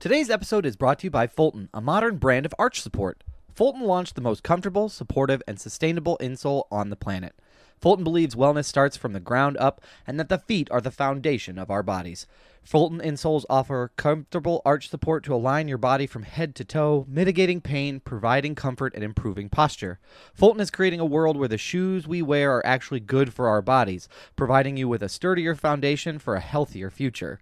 Today's episode is brought to you by Fulton, a modern brand of arch support. Fulton launched the most comfortable, supportive, and sustainable insole on the planet. Fulton believes wellness starts from the ground up and that the feet are the foundation of our bodies. Fulton insoles offer comfortable arch support to align your body from head to toe, mitigating pain, providing comfort, and improving posture. Fulton is creating a world where the shoes we wear are actually good for our bodies, providing you with a sturdier foundation for a healthier future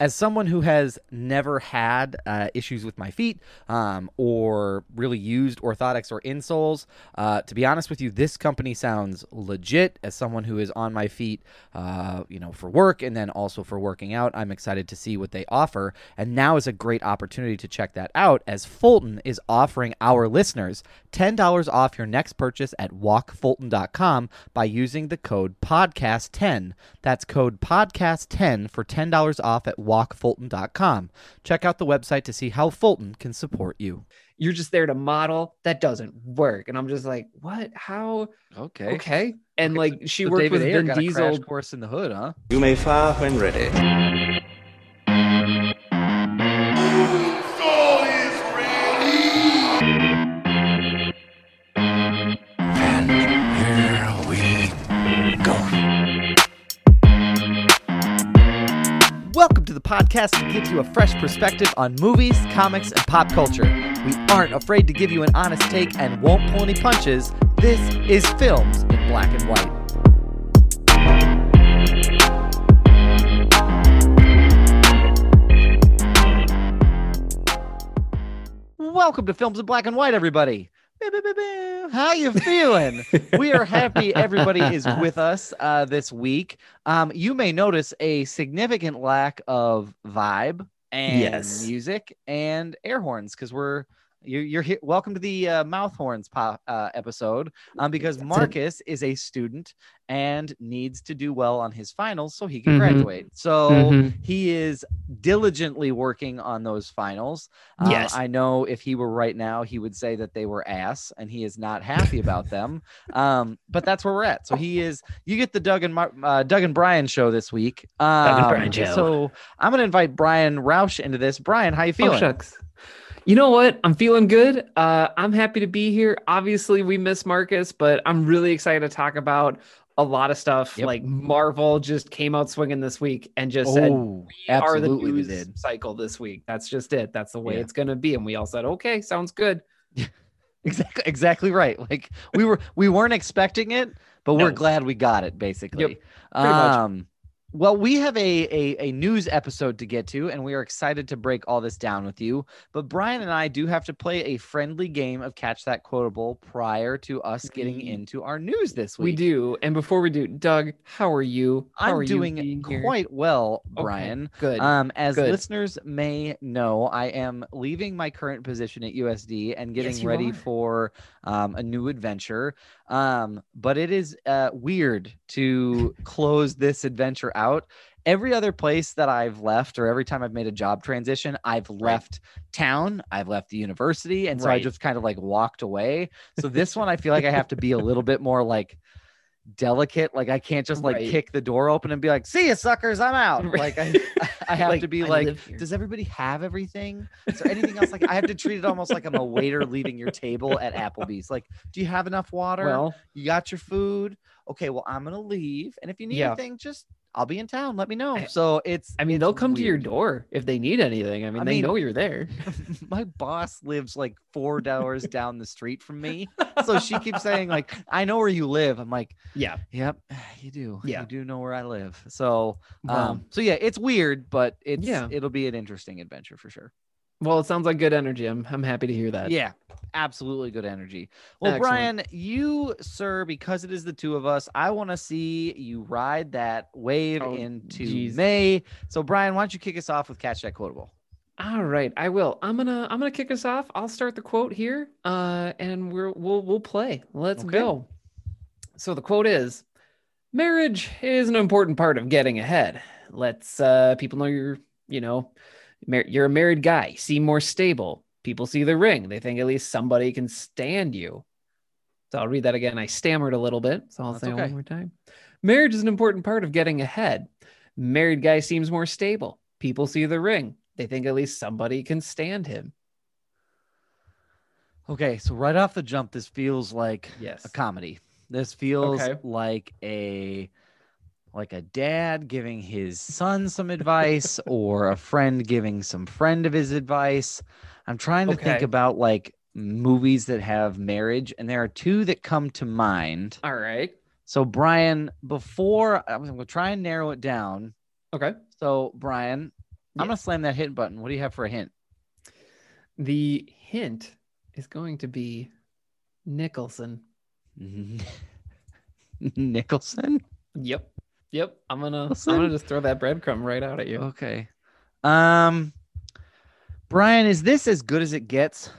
as someone who has never had uh, issues with my feet um, or really used orthotics or insoles, uh, to be honest with you, this company sounds legit. As someone who is on my feet, uh, you know, for work and then also for working out, I'm excited to see what they offer. And now is a great opportunity to check that out, as Fulton is offering our listeners ten dollars off your next purchase at walkfulton.com by using the code podcast10. That's code podcast10 for ten dollars off at walkfulton.com. Check out the website to see how Fulton can support you. You're just there to model. That doesn't work. And I'm just like, what? How? Okay. Okay. And Okay, like she So worked David with Ayer Vin got a Diesel. crash course in the hood, huh? You may fire when ready. The podcast that gives you a fresh perspective on movies, comics, and pop culture. We aren't afraid to give you an honest take and won't pull any punches. This is Films in Black and White. Welcome to Films in Black and White, everybody. How you feeling? we are happy everybody is with us uh, this week. Um, you may notice a significant lack of vibe and Yes. music and air horns because we're you're, you're here. Welcome to the uh, mouth horns pop, uh, episode um, because. Marcus is a student and needs to do well on his finals so he can Mhm. graduate. So Mhm. he is diligently working on those finals. Um, Yes. I know if he were right now, he would say that they were ass and he is not happy about them. Um, but that's where we're at. So he is, you get the Doug and, Mar- uh, Doug and Brian show this week. Um, and Brian show. So I'm going to invite Brian Roush into this. Brian, how you Oh, feeling? shucks. You know what? I'm feeling good. Uh, I'm happy to be here. Obviously, we miss Marcus, but I'm really excited to talk about a lot of stuff. Yep. Like Marvel just came out swinging this week and just said, oh, "We are the news did. cycle this week." That's just it. That's the way Yeah. it's going to be. And we all said, "Okay, sounds good." Exactly, exactly right. Like we were, we weren't expecting it, but we're glad we got it. Basically, yep. pretty much. Well, we have a, a a news episode to get to, and we are excited to break all this down with you. But Brian and I do have to play a friendly game of catch that quotable prior to us getting into our news this week. We do. And before we do, Doug, how are you? How I'm are you doing here? quite well, Okay, Brian. Good. Um, as Good. listeners may know, I am leaving my current position at USD and getting you ready are. for um, a new adventure. Um, but it is uh, weird to close this adventure out. Every other place that I've left, or every time I've made a job transition, I've left town, I've left the university, and so I just kind of like walked away. So this one, I feel like I have to be a little bit more like delicate. Like I can't just like Right. kick the door open and be like, "See you, suckers, I'm out." Like I, I have Like, to be I like, "Does everybody have everything? Is there anything else?" Like I have to treat it almost like I'm a waiter leaving your table at Applebee's. Like, do you have enough water? well, you got your food? Okay, well I'm gonna leave, and if you need Yeah. anything, just I'll be in town. Let me know. So it's. I mean, they'll come to your door if they need anything. I mean, I they mean- know you're there. My boss lives like four doors down the street from me, so she keeps saying like, "I know where you live." I'm like, Yeah. Yep, you do. Yeah. you do know where I live. So, Well, um, so yeah, it's weird, but it's Yeah. it'll be an interesting adventure for sure. Well, it sounds like good energy. I'm I'm happy to hear that. Yeah, absolutely good energy. Well, Excellent. Brian, you sir, because it is the two of us, I want to see you ride that wave Oh, into geez. May. So, Brian, why don't you kick us off with catch that quotable? All right, I will. I'm gonna I'm gonna kick us off. I'll start the quote here, uh, and we're we'll we'll play. Let's Okay. go. So the quote is, "Marriage is an important part of getting ahead. Let's uh, people know you're you know you're a married guy. Seem more stable. People see the ring. They think at least somebody can stand you." So I'll read that again. I stammered a little bit, so I'll That's say it one more time. Marriage is an important part of getting ahead. Married guy seems more stable. People see the ring. they think at least somebody can stand him. Okay, so right off the jump, this feels like Yes. a comedy. This feels Okay. like a like a dad giving his son some advice or a friend giving some friend of his advice. I'm trying to think about like movies that have marriage and there are two that come to mind. All right. So Brian, before I'm going to try and narrow it down. Okay. So Brian, I'm going to slam that hint button. What do you have for a hint? The hint is going to be Nicholson. Nicholson? Yep. Yep. I'm gonna I'm gonna just throw that breadcrumb right out at you. Okay. Um Brian, is this as good as it gets?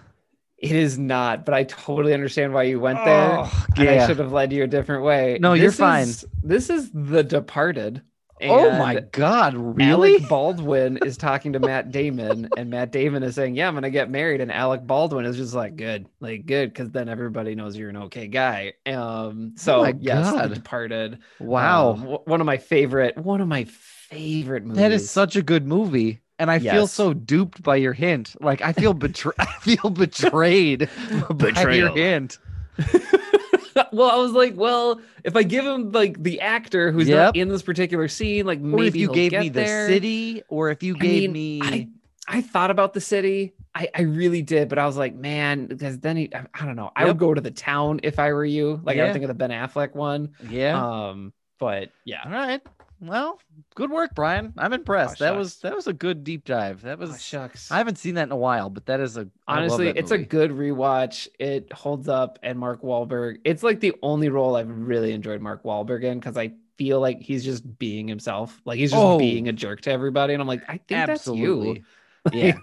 It is not, but I totally understand why you went there. Oh, I should have led you a different way. No, you're This fine. is- This is The Departed. Oh my god, really? Alec Baldwin is talking to Matt Damon, and Matt Damon is saying, "Yeah, I'm gonna get married," and Alec Baldwin is just like, "Good, like good," because then everybody knows you're an okay guy. Um, so Oh my yes, God. The Departed. wow. Um, w- one of my favorite, one of my favorite movies. that is such a good movie. And I feel so duped by your hint. Like I feel betrayed. I feel betrayed by your Betrayal. hint. well, I was like, well, if I give him like the actor who's Yep. not in this particular scene, like Or maybe if you gave me the city, or if you I gave mean, me I, I thought about the city. I, I really did, but I was like, man, because then he, I, I don't know. I Yep. would go to the town if I were you. Like I Yeah. would think of the Ben Affleck one. yeah. Um, but yeah, All right. Well, good work, Brian. I'm impressed. that was that was a good deep dive. That was oh, shucks. I haven't seen that in a while, but that is a I Honestly, it's a good rewatch. It holds up, and Mark Wahlberg. It's like the only role I've really enjoyed Mark Wahlberg in because I feel like he's just being himself. Like he's just Oh. being a jerk to everybody, and I'm like, I think absolutely. that's you. Yeah.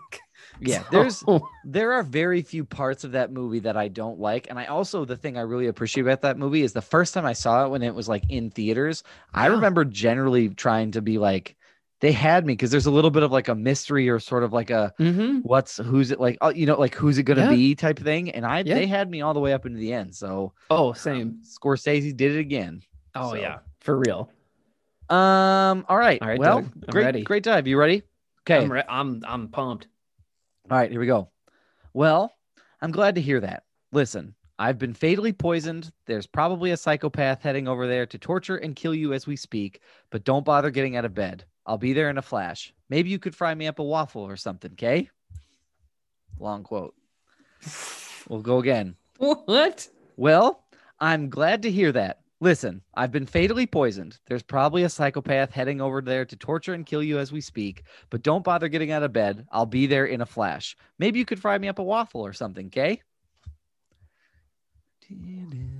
Yeah, there's there are very few parts of that movie that I don't like. And I also the thing I really appreciate about that movie is the first time I saw it when it was like in theaters, I Yeah. remember generally trying to be like they had me because there's a little bit of like a mystery or sort of like a Mhm. what's who's it like oh you know like who's it gonna Yeah. be type thing and I Yeah. they had me all the way up into the end so Oh, same. Scorsese did it again Oh So- yeah, for real. um all right All right, well great ready. great dive you ready okay I'm re- I'm I'm pumped. All right, here we go. Well, I'm glad to hear that. Listen, I've been fatally poisoned. There's probably a psychopath heading over there to torture and kill you as we speak, but don't bother getting out of bed. I'll be there in a flash. Maybe you could fry me up a waffle or something, okay? Long quote. We'll go again. What? Well, I'm glad to hear that. Listen, I've been fatally poisoned. There's probably a psychopath heading over there to torture and kill you as we speak, but don't bother getting out of bed. I'll be there in a flash. Maybe you could fry me up a waffle or something, okay?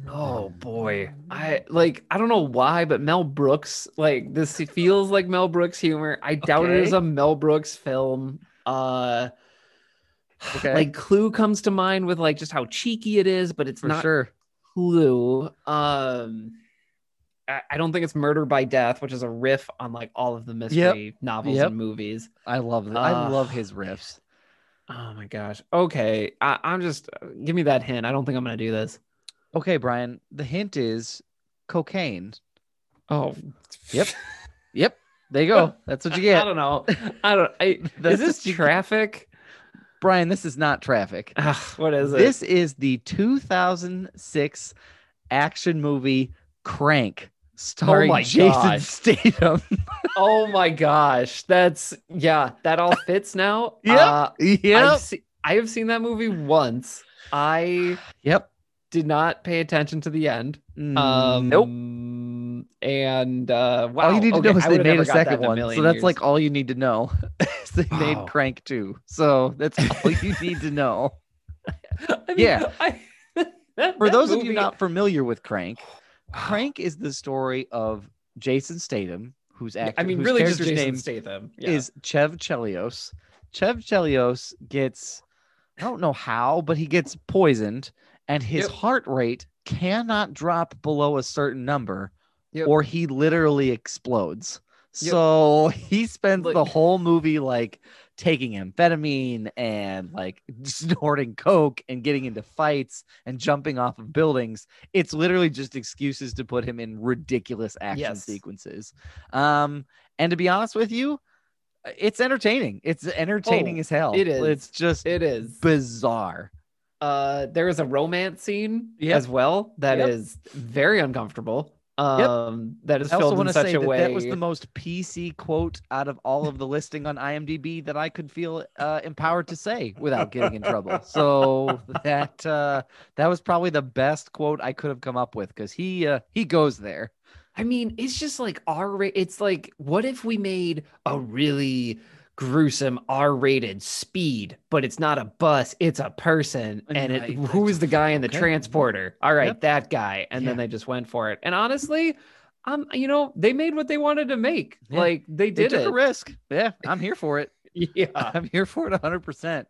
Oh boy. I like I don't know why, but Mel Brooks, like this feels like Mel Brooks humor. I doubt it is a Mel Brooks film. Uh Okay. like Clue comes to mind with like just how cheeky it is, but it's For not sure. Clue. Um I, I don't think it's Murder by Death, which is a riff on like all of the mystery novels Yep. and movies. I love that. I Uh, love his riffs. Oh my gosh. Okay. I, I'm just give me that hint. I don't think I'm gonna do this. Okay, Brian. The hint is cocaine. Oh Yep. Yep. There you go. That's what you get. I don't know. I don't. I, is this traffic? Brian, this is not traffic. Ugh, what is it? This is the 2006 action movie Crank, starring my Jason gosh. Statham. oh my gosh, that's yeah. That all fits now. yeah. Uh, yep. I've se- I have seen that movie once. I Yep. did not pay attention to the end. Mm, Um, nope. And uh, wow. all you need to okay, know is they made a second in a one. So that's years. like all you need to know. is they made Crank too. So that's all you need to know. I mean, yeah. I, that- For that those of you not familiar with Crank, Crank is the story of Jason Statham, whose actor, I mean, whose really, just character's Jason name Statham yeah. is Chev Chelios. Chev Chelios gets, I don't know how, but he gets poisoned and his Yep. heart rate cannot drop below a certain number Yep. or he literally explodes. Yep. So he spends Like- the whole movie like taking amphetamine and like snorting coke and getting into fights and jumping off of buildings. It's literally just excuses to put him in ridiculous action Yes. sequences. Um, and to be honest with you, It's entertaining. It's entertaining Oh, as hell. it is. It's just It is. bizarre. Uh, there is a romance scene Yep. as well that Yep. is very uncomfortable. Um, that is I also want in to such say a that way. that was the most PC quote out of all of the listing on IMDb that I could feel uh, empowered to say without getting in trouble. So that uh, that was probably the best quote I could have come up with because he uh, he goes there. I mean, it's just like our. It's like, what if we made a really gruesome R rated speed, but it's not a bus, it's a person. And And I- it, I who is the guy in the okay. transporter? All right, Yep. that guy. And then they just went for it. And honestly, um, you know, they made what they wanted to make. Yeah. Like they They did took it. a risk. Yeah, I'm here for it. Yeah. I'm here for it 100. percent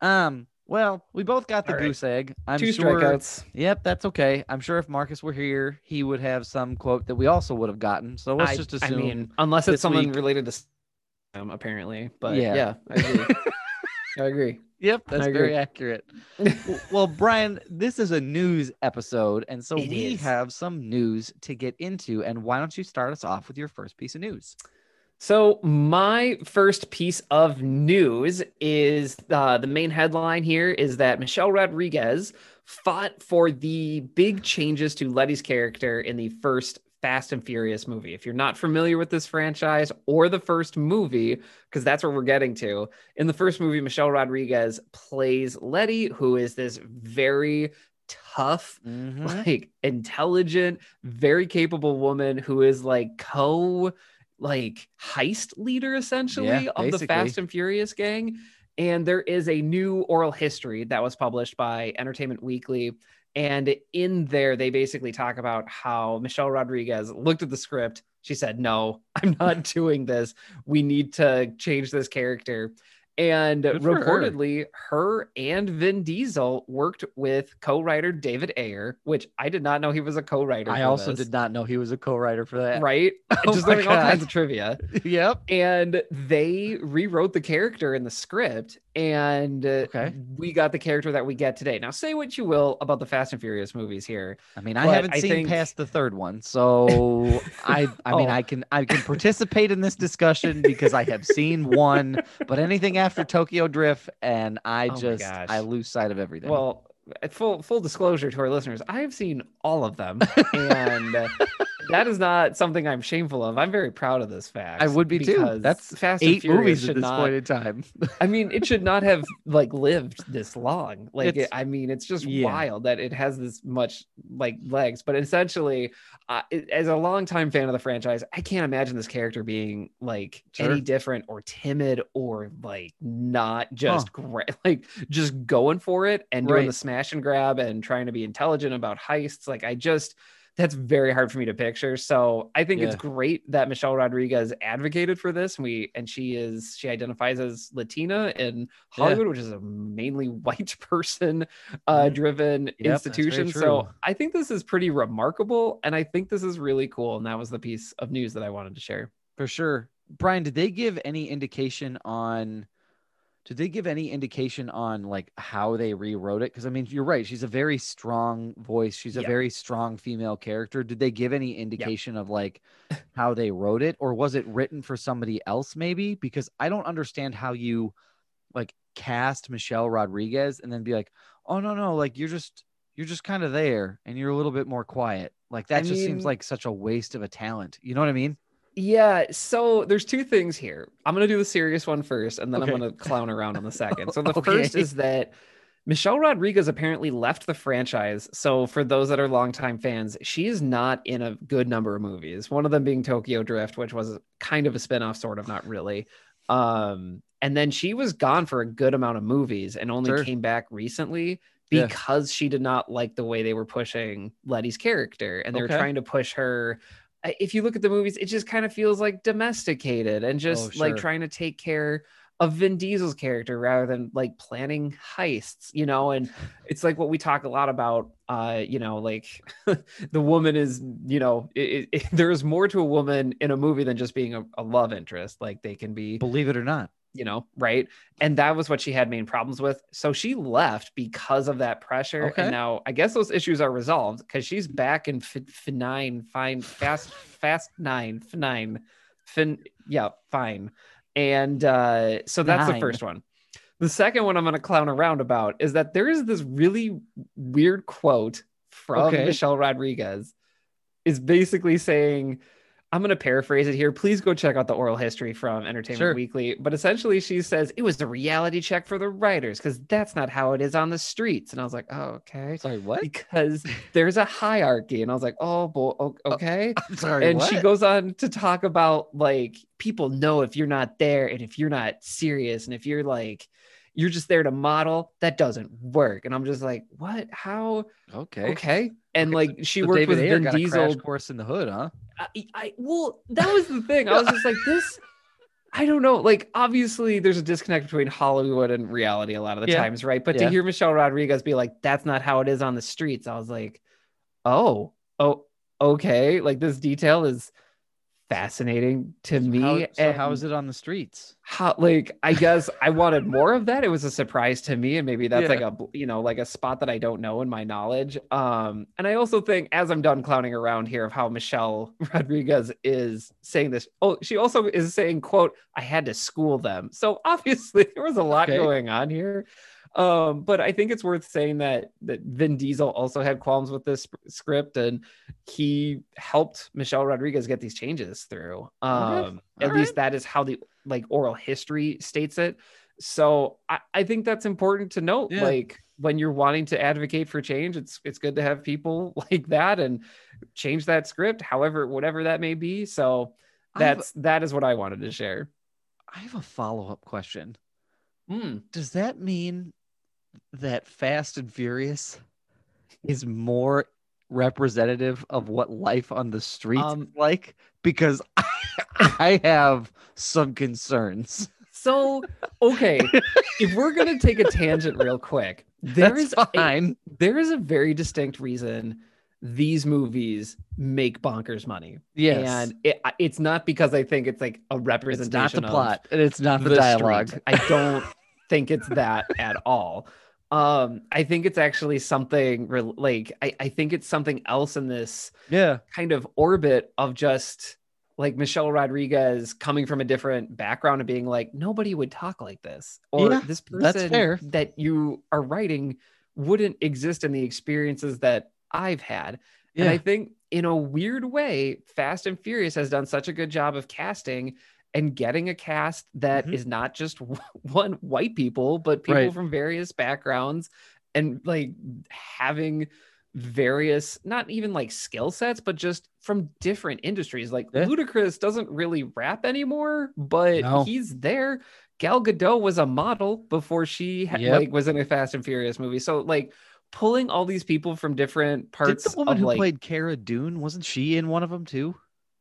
Um. Well, we both got the right. goose egg. I'm Two sure. strikeouts. Yep, that's okay. I'm sure if Marcus were here, he would have some quote that we also would have gotten. So let's I, just I assume. mean, unless it's week- related to um, apparently. But Yeah. yeah, I agree. I agree. Yep, that's I very accurate. Well, Brian, this is a news episode, and so It we is. have some news to get into. And why don't you start us off with your first piece of news? So my first piece of news is uh, the main headline here is that Michelle Rodriguez fought for the big changes to Letty's character in the first Fast and Furious movie. If you're not familiar with this franchise or the first movie, because that's what we're getting to, in the first movie, Michelle Rodriguez plays Letty, who is this very tough, Mhm. like intelligent, very capable woman who is like co like heist leader essentially Yeah, of the. Fast and Furious gang. And there is a new oral history that was published by Entertainment Weekly. And in there, they basically talk about how Michelle Rodriguez looked at the script. She said, No, I'm not doing this. We need to change this character. And Good for her. reportedly, her. and Vin Diesel worked with co-writer David Ayer, which I did not know he was a co-writer. I also this, did not know he was a co-writer for that. Right? Oh Just learning all kinds of trivia. yep. And they rewrote the character in the script, and uh, Okay. we got the character that we get today. Now, say what you will about the Fast and Furious movies here. I mean, I haven't I seen think- past the third one, so I I mean, Oh. I can I can participate in this discussion because I have seen one, but anything after Tokyo Drift, and I Oh just. I lose sight of everything. Well, full full disclosure to our listeners, I have seen all of them, and uh, that is not something I'm shameful of. I'm very proud of this fact. I would be too. That's Fast eight movies at this not- point in time. I mean, it should not have like lived this long. Like, it, I mean, it's just yeah. wild that it has this much like legs. But essentially, uh, as a longtime fan of the franchise, I can't imagine this character being like Sure. any different or timid or like not just great, like just going for it and doing the smash and grab and trying to be intelligent about heists. Like, I just that's very hard for me to picture. So I think it's great that Michelle Rodriguez advocated for this. And we and she is she identifies as Latina in Hollywood, which is a mainly white person uh Mhm. driven very institution. So I think this is pretty remarkable. And I think this is really cool. And that was the piece of news that I wanted to share. For sure. Brian, did they give any indication on did they give any indication on like how they rewrote it? Because I mean, you're right. She's a very strong voice. She's a very strong female character. Did they give any indication of like how they wrote it, or was it written for somebody else? Maybe because I don't understand how you like cast Michelle Rodriguez and then be like, oh no no, like you're just you're just kind of there and you're a little bit more quiet. Like that I just seems like such a waste of a talent. You know what I mean? Yeah, so there's two things here. I'm gonna do the serious one first, and then Okay. I'm gonna clown around on the second. So the Okay. first is that Michelle Rodriguez apparently left the franchise. So for those that are longtime fans, she is not in a good number of movies. One of them being Tokyo Drift, which was kind of a spinoff, sort of, not really. Um, and then she was gone for a good amount of movies and only Sure. came back recently Yeah. because she did not like the way they were pushing Letty's character and they Okay. were trying to push her if you look at the movies, it just kind of feels like domesticated and just like Oh, sure. trying to take care of Vin Diesel's character rather than like planning heists, you know. And it's like what we talk a lot about, uh, you know, like the woman is, you know, it, it, there is more to a woman in a movie than just being a, a love interest. Like they can be, Believe it or not. You know, right? And that was what she had main problems with. So she left because of that pressure. Okay. And now I guess those issues are resolved because she's back in fin, nine, fine, fast, fast nine, nine, fin, yeah, fine. And uh, so that's the first one. The second one I'm going to clown around about is that there is this really weird quote from Okay. Michelle Rodriguez is basically saying, I'm going to paraphrase it here. Please go check out the oral history from Entertainment Sure. Weekly. But essentially, she says it was a reality check for the writers because that's not how it is on the streets. And I was like, oh, okay. Sorry, what? Because there's a hierarchy. And I was like, oh, boy, o- oh, okay I'm sorry. and what? she goes on to talk about like people know if you're not there and if you're not serious and if you're like you're just there to model that doesn't work and i'm just like what how okay. okay and Okay, like she So worked David with Ayer Vin Diesel course in the hood, huh? I, I well that was the thing i was just like this I don't know. Like, obviously, there's a disconnect between Hollywood and reality a lot of the Yeah. times, right? But Yeah. to hear Michelle Rodriguez be like, "That's not how it is on the streets," I was like, "Oh, oh, okay." Like, this detail is fascinating to me. How, so how is it on the streets? how like i guess i wanted more of that it was a surprise to me and maybe that's Yeah. like a you know like a spot that i don't know in my knowledge um and i also think as i'm done clowning around here of how michelle rodriguez is saying this oh she also is saying quote i had to school them so obviously there was a lot Okay. going on here um but i think it's worth saying that that vin diesel also had qualms with this script and he helped michelle rodriguez get these changes through Okay. um at All least that is how the like oral history states it so I, I think that's important to note Yeah. like when you're wanting to advocate for change it's it's good to have people like that and change that script however whatever that may be so that's that is what i wanted to share I have a follow up question. Hmm. Does that mean that Fast and Furious is more representative of what life on the streets Um, is like? Because I, I have some concerns. so okay if we're gonna take a tangent real quick there That's is a, there is a very distinct reason these movies make bonkers money yes. and it, it's not because i think it's like a it's representation not the of plot and it's not the, the dialogue. street. I don't think it's that at all. Um, I think it's actually something re- like I, I think it's something else in this Yeah. kind of orbit of just like Michelle Rodriguez coming from a different background and being like, nobody would talk like this, or Yeah, this that's person fair. that you are writing wouldn't exist in the experiences that I've had. And I think in a weird way, Fast and Furious has done such a good job of casting and getting a cast that is Mhm. not just one white people, but people Right. from various backgrounds and like having various not even like skill sets but just from different industries like Yeah. ludacris doesn't really rap anymore but No. he's there gal gadot was a model before she Yep. like was in a fast and furious movie so like pulling all these people from different parts Did the woman who like played Cara Dune wasn't she in one of them too?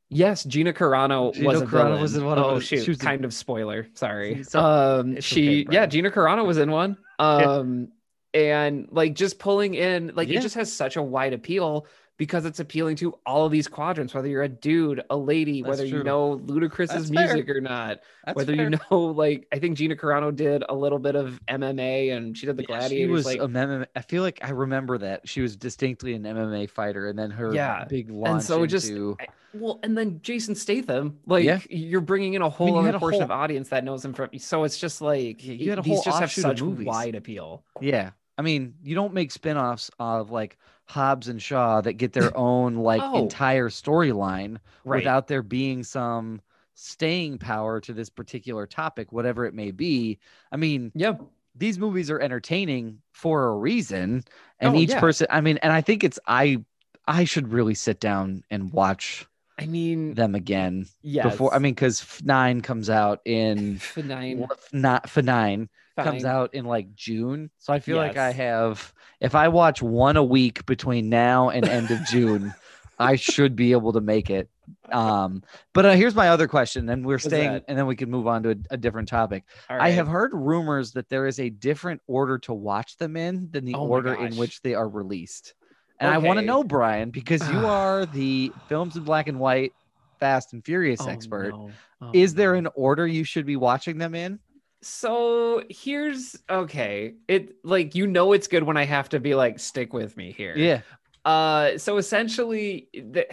Yes gina carano Gina was a Carano was in one of oh those- shoot she was in- kind of spoiler sorry. So- um it's she okay, yeah gina carano was in one. Um and like just pulling in like Yeah. it just has such a wide appeal because it's appealing to all of these quadrants whether you're a dude a lady That's whether you know ludacris's That's fair. music or not That's whether fair. you know like i think gina carano did a little bit of mma and she did the Yeah, gladiators She was like MMA. I feel like I remember that she was distinctly an MMA fighter, and then her Yeah, big launch so it just- into I- well and then jason statham like Yeah. you're bringing in a whole you other portion whole- of audience that knows him from so it's just like you had a these just have such wide appeal yeah. I mean, you don't make spin-offs of like Hobbs and Shaw that get their own like Oh. entire storyline right without there being some staying power to this particular topic, whatever it may be. I mean, yeah these movies are entertaining for a reason, and Oh, each yeah. person. I mean, and I think it's I. I should really sit down and watch i mean them again yes before. I mean, because nine comes out in Nine, not for nine comes out in like June. So I feel like I have if I watch one a week between now and end of June, I should be able to make it. Um, but uh, here's my other question, and we're staying, that? and then we can move on to a, a different topic. All I have heard rumors that there is a different order to watch them in than the Oh order in which they are released. And I want to know, Brian, because you are the films in black and white, Fast and Furious Oh, expert. no. Oh, Is there an order you should be watching them in? So here's okay. It like you know it's good when I have to be like stick with me here. Yeah. Uh so essentially the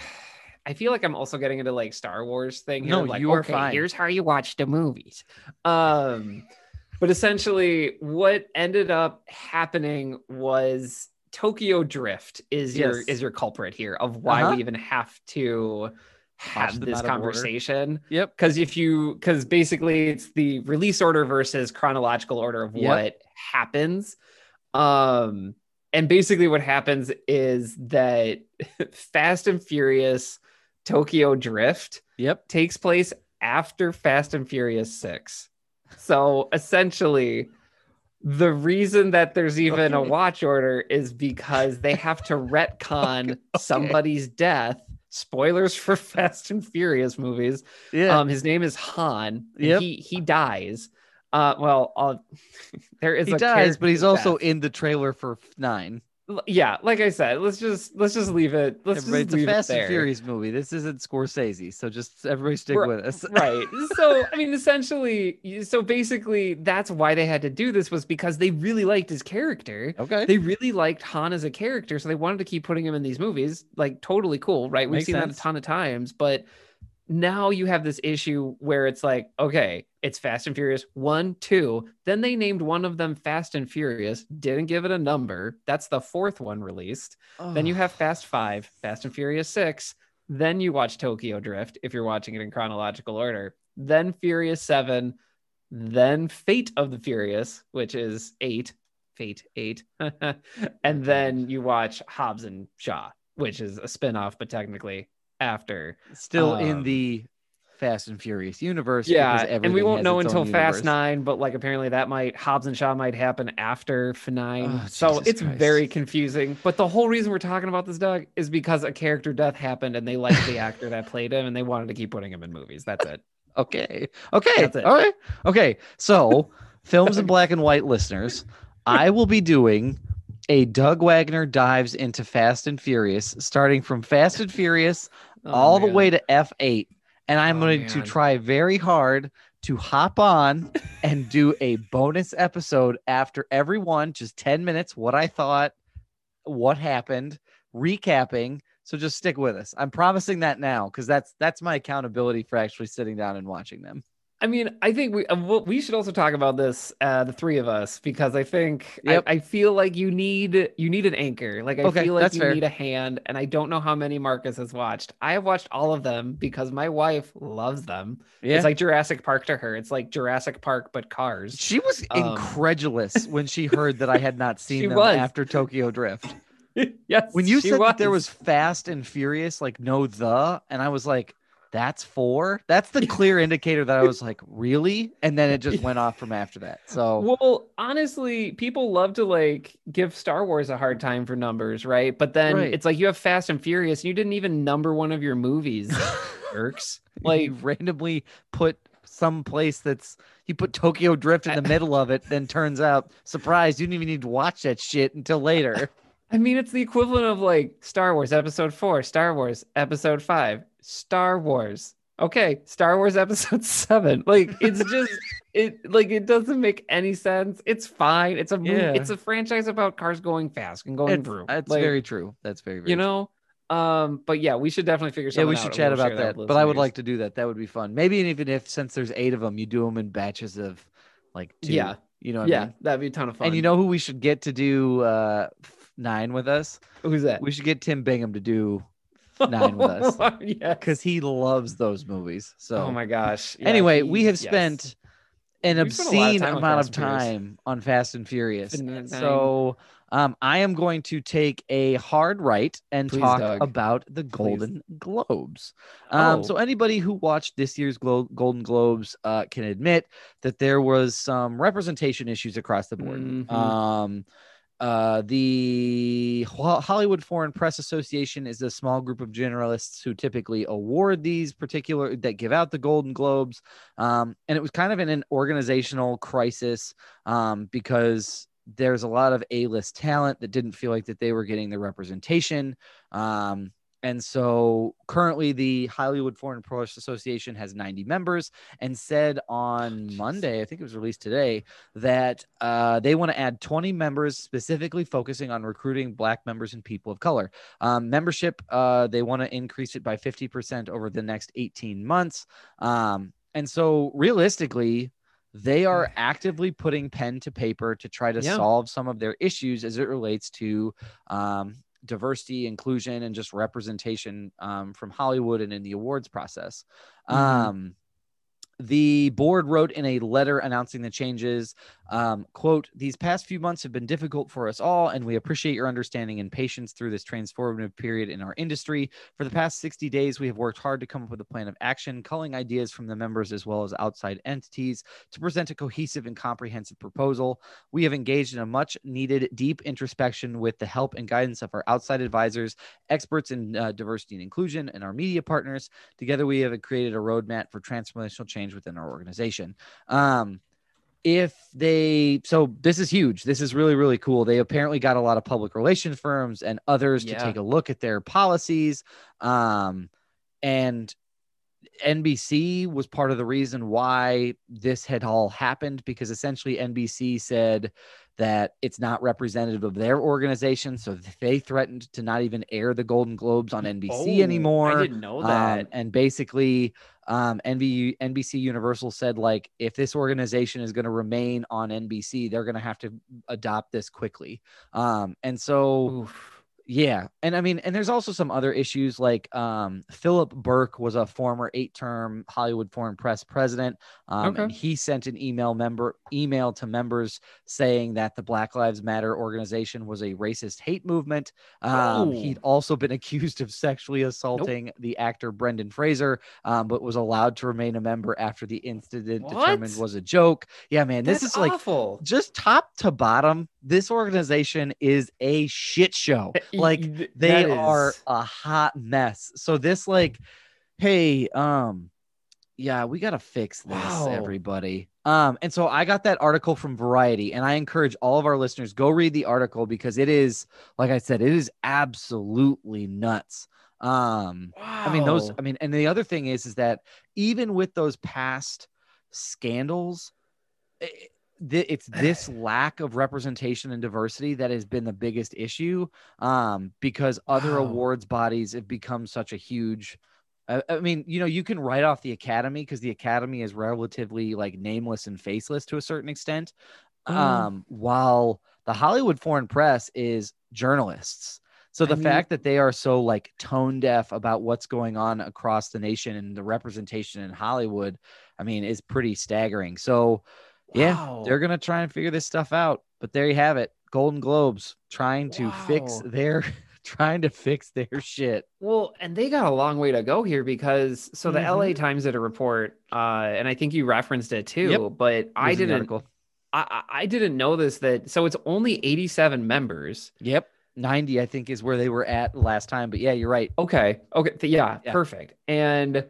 I feel like I'm also getting into like Star Wars thing. Here. No, like, you are okay, fine. Here's how you watch the movies. Um, but essentially, what ended up happening was Tokyo Drift is your is your culprit here of why Uh-huh. we even have to have this out of order. conversation. Yep. Because if you, because basically it's the release order versus chronological order of Yep. what happens. Um, and basically what happens is that Fast and Furious Tokyo Drift Yep. takes place after Fast and Furious 6. So essentially, the reason that there's even a watch order is because they have to retcon somebody's death. Spoilers for Fast and Furious movies. Yeah. Um, his name is Han. Yep. He he dies. Uh, well, uh, there is he a dies, but he's also in the trailer for nine. Yeah. Like I said, let's just let's just leave it. Let's Everybody, just it's a leave Fast it and Furious movie. This isn't Scorsese, so just everybody stick Right- with us. right so i mean essentially so basically that's why they had to do this was because they really liked his character Okay. they really liked han as a character so they wanted to keep putting him in these movies like totally cool right we've Makes seen that a ton of times but now you have this issue where it's like okay it's fast and furious one two then they named one of them fast and furious didn't give it a number that's the fourth one released then you have Fast Five, Fast and Furious Six. Then you watch Tokyo Drift if you're watching it in chronological order. Then Furious Seven. Then Fate of the Furious, which is eight, Fate Eight. and then you watch Hobbs and Shaw, which is a spin-off, but technically after. still in um, the Fast and Furious universe. Yeah, and we won't know until Fast. Nine, but like apparently that might Hobbs and Shaw might happen after Nine. Oh, so Jesus it's Christ. very confusing. But the whole reason we're talking about this, Doug, is because a character death happened and they liked the actor that played him and they wanted to keep putting him in movies. That's it. Okay. Okay. That's it. All right. Okay. So, films in black and white listeners, I will be doing a Doug Wagner dives into Fast and Furious, starting from Fast and Furious Oh, all the way to F8. And I'm Oh, going to try very hard to hop on and do a bonus episode after every one, just 10 minutes, what I thought, what happened, recapping. So just stick with us. I'm promising that now because that's that's my accountability for actually sitting down and watching them. I mean, I think we uh, we should also talk about this, uh, the three of us, because I think Yep. I, I feel like you need you need an anchor. Like I Okay, feel like you fair. need a hand, and I don't know how many Marcus has watched. I have watched all of them because my wife loves them. Yeah. It's like Jurassic Park to her. It's like Jurassic Park but cars. she was Um, incredulous when she heard that I had not seen them was. after Tokyo Drift. yes, When you said that there was Fast and Furious, like no the, and I was like, that's four. That's the clear indicator that I was like, really? And then it just went off from after that. So Well, honestly, people love to like give Star Wars a hard time for numbers, right? But then Right. it's like you have Fast and Furious, you didn't even number one of your movies, jerks. Like you randomly put some place that's you put Tokyo Drift in the middle of it, then turns out, surprise, you didn't even need to watch that shit until later. I mean, it's the equivalent of like Star Wars Episode 4, Star Wars Episode 5, Star Wars. Okay, Star Wars Episode 7. Like it's just it like it doesn't make any sense. It's fine. It's a movie, Yeah. it's a franchise about cars going fast and going It's, through. that's Like, very true. That's very, very you true. know. Um, but yeah, we should definitely figure something. Yeah, we should and chat we'll about that. But I would like to do that. That would be fun. Maybe even if since there's eight of them, you do them in batches of like two. Yeah. You know what I Yeah, mean? that'd be a ton of fun. And you know who we should get to do uh nine with us? who's that? We should get Tim Bingham to do nine with us. yeah. because he loves those movies. So Oh my gosh. Yeah, anyway, he- we have yes. spent an We've spent obscene time amount of time on Fast and Furious. And so um, I am going to take a hard right and Please, talk Doug. about the Golden Globes. Um, Oh. so anybody who watched this year's Glo- Golden Globes uh, can admit that there was some representation issues across the board. Mhm. Um, uh, the Hollywood Foreign Press Association is a small group of generalists who typically award these particular that give out the Golden Globes. Um, and it was kind of in an organizational crisis um, because there's a lot of A-list talent that didn't feel like that they were getting the representation. Um, and so currently the Hollywood Foreign Press Association has 90 members and said on Monday, I think it was released today, that uh, they want to add 20 members specifically focusing on recruiting Black members and people of color. Um, membership, uh, they want to increase it by 50% over the next 18 months. Um, and so realistically, they are actively putting pen to paper to try to Yeah. solve some of their issues as it relates to um, diversity, inclusion, and just representation um, from Hollywood and in the awards process. Mhm. Um, the board wrote in a letter announcing the changes um, quote these past few months have been difficult for us all and we appreciate your understanding and patience through this transformative period in our industry. For the past 60 days we have worked hard to come up with a plan of action culling ideas from the members as well as outside entities to present a cohesive and comprehensive proposal. We have engaged in a much needed deep introspection with the help and guidance of our outside advisors experts in uh, diversity and inclusion and our media partners. Together we have created a roadmap for transformational change within our organization. Um if they so this is huge. This is really really cool. They apparently got a lot of public relation firms and others to take a look at their policies. Um and NBC was part of the reason why this had all happened because essentially NBC said that it's not representative of their organization so they threatened to not even air the Golden Globes on NBC Oh, anymore. I didn't know that. um, and basically, um, NBC, Universal said like if this organization is going to remain on NBC, they're going to have to adopt this quickly. Um, and so Oof. Yeah, and I mean, and there's also some other issues like um, Philip Berk was a former eight-term Hollywood Foreign Press president, um, Okay. and he sent an email member email to members saying that the Black Lives Matter organization was a racist hate movement. Um, Oh. He'd also been accused of sexually assaulting the actor Brendan Fraser, um, but was allowed to remain a member after the incident determined was a joke. Yeah, man, this That's is like awful. just top to bottom, this organization is a shit show. Like they that are a hot mess. So this like, hey, um, yeah, we gotta fix this, Wow. everybody. Um, and so I got that article from Variety, and I encourage all of our listeners go read the article because it is, like I said, it is absolutely nuts. Um, I mean, those, I mean, and the other thing is, is that even with those past scandals, i- th- it's this lack of representation and diversity that has been the biggest issue. Um, because other awards bodies have become such a huge. I I mean, you know, you can write off the academy because the academy is relatively like nameless and faceless to a certain extent. Um, Um, while the Hollywood Foreign Press is journalists. So I the mean- fact that they are so like tone deaf about what's going on across the nation and the representation in Hollywood, I mean, is pretty staggering. So yeah, they're gonna try and figure this stuff out. But there you have it. Golden Globes trying to fix their trying to fix their shit. Well, and they got a long way to go here because so the Mhm. LA Times did a report, uh, and I think you referenced it too, Yep. but I was in the didn't. I, I I didn't know this that so it's only 87 members. Yep. 90, I think, is where they were at last time. But yeah, you're right. Okay. Okay. yeah, Yeah. Perfect. And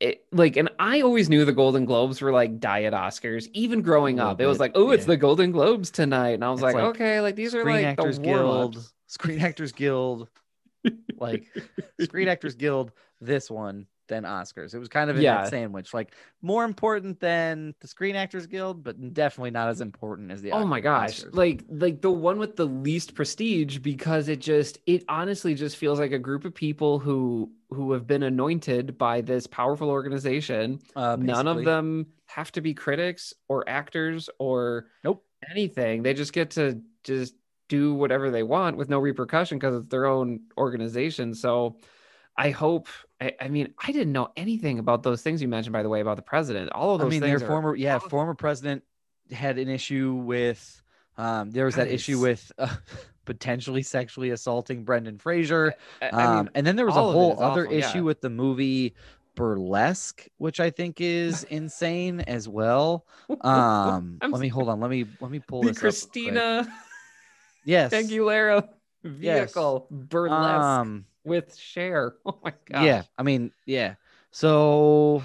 it like, and I always knew the Golden Globes were like diet Oscars. Even growing up, it was like, oh, it's yeah. the Golden Globes tonight, and I was like, like okay, like these are Screen like Actors the Guild, warm-ups. Screen Actors Guild, like Screen Actors Guild, this one, then Oscars. It was kind of in Yeah. that sandwich, like more important than the Screen Actors Guild, but definitely not as important as the. Oh my gosh, Oscars. like like the one with the least prestige because it just it honestly just feels like a group of people who who have been anointed by this powerful organization. Uh, None of them have to be critics or actors or Nope. anything. They just get to just do whatever they want with no repercussion because it's their own organization. So I hope I, I mean I didn't know anything about those things you mentioned by the way about the president. All of those. I mean, their are former, yeah, awful. former president had an issue with. Um, there was that issue with uh, potentially sexually assaulting Brendan Fraser. I- I Um, mean, and then there was a all of it whole other awful, yeah. issue with the movie Burlesque, which I think is insane as well. Um, let me hold on. Let me let me pull the this. up. Christina Yes. Aguilera Yes. vehicle burlesque Um. With Cher. Oh my god. Yeah. I mean. Yeah. So.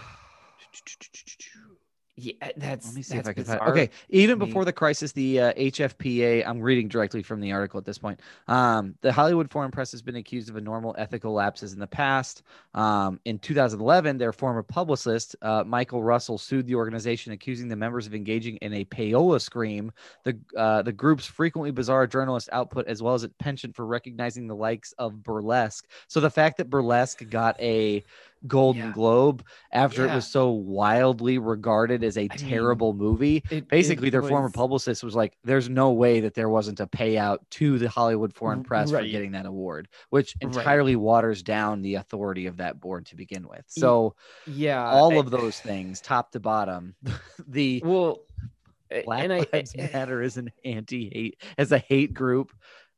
Yeah, that's Let me see if I can find. Okay, even me. before the crisis, the uh, HFPA. I'm reading directly from the article at this point. Um, the Hollywood Foreign Press has been accused of abnormal ethical lapses in the past. Um, in 2011, their former publicist uh, Michael Russell sued the organization, accusing the members of engaging in a payola scream. The uh, the group's frequently bizarre journalist output, as well as its penchant for recognizing the likes of burlesque. So the fact that burlesque got a Golden Yeah. Globe after it was so wildly regarded as a mean, terrible movie It- basically it their former publicist was like there's no way that there wasn't a payout to the hollywood foreign press for getting that award which Right. entirely waters down the authority of that board to begin with so Yeah, all I- of those things top to bottom the Well, black and I, lives I- matter is an anti-hate as a hate group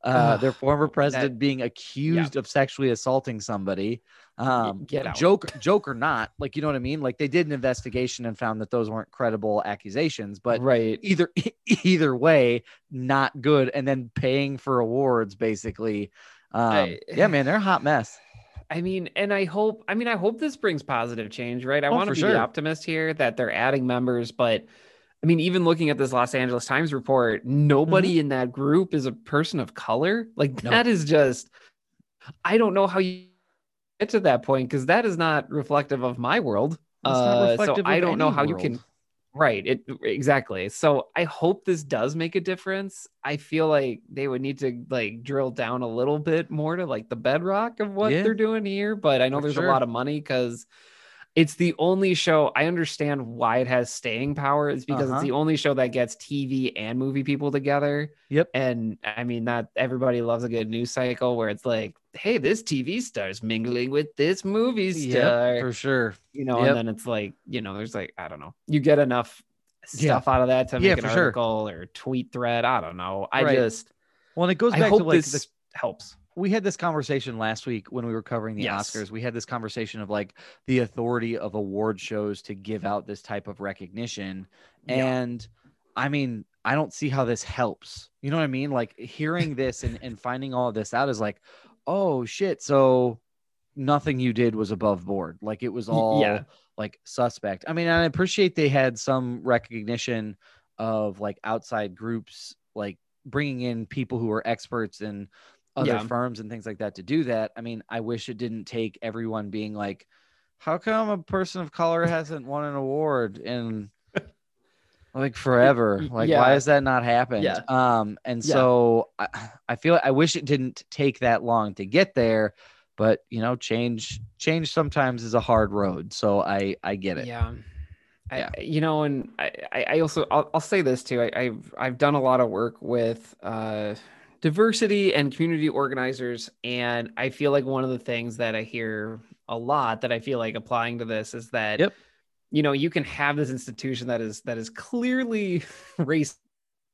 uh, their former that- president being accused of sexually assaulting somebody um get out. joke joke or not like you know what i mean like they did an investigation and found that those weren't credible accusations but right. either either way not good and then paying for awards basically um I- yeah man they're a hot mess I mean, and I hope, I mean, I hope this brings positive change, right? I Oh, want to be sure. the optimist here that they're adding members, but I mean, even looking at this Los Angeles Times report, nobody in that group is a person of color. Like Mm-hmm. No. that is just, I don't know how you get to that point because that is not reflective of my world. Uh, so I don't know how you can Right. It exactly. So I hope this does make a difference. I feel like they would need to like drill down a little bit more to like the bedrock of what Yeah. they're doing here. But I know For there's sure. a lot of money because it's the only show I understand why it has staying power. It's because Uh-huh. it's the only show that gets TV and movie people together. Yep. And I mean that everybody loves a good news cycle where it's like, hey, this TV star's mingling with this movie star Yep, for sure you know, Yep. and then it's like, you know, there's like, I don't know, you get enough Yeah. stuff out of that to Yeah, make an for sure. article or tweet thread. I don't know. I Right. just, well and it goes I back hope to like this the helps. We had this conversation last week when we were covering the Yes. Oscars. We had this conversation of like the authority of award shows to give out this type of recognition. Yeah. And I mean, I don't see how this helps. You know what I mean? Like hearing this and, and finding all of this out is like, oh shit. So nothing you did was above board. Like it was all yeah. like suspect. I mean, I appreciate they had some recognition of like outside groups, like bringing in people who are experts in other Yeah. firms and things like that to do that. I mean, I wish it didn't take everyone being like, how come a person of color hasn't won an award in like forever? Like, yeah. why has that not happened? Yeah. Um, and Yeah. so I, I feel I wish it didn't take that long to get there, but you know, change change sometimes is a hard road. So I I get it. Yeah. I, you know, and I, I I also I'll, I'll say this too. I, I've I've done a lot of work with uh, diversity and community organizers, and I feel like one of the things that I hear a lot that I feel like applying to this is that Yep. you know you can have this institution that is that is clearly race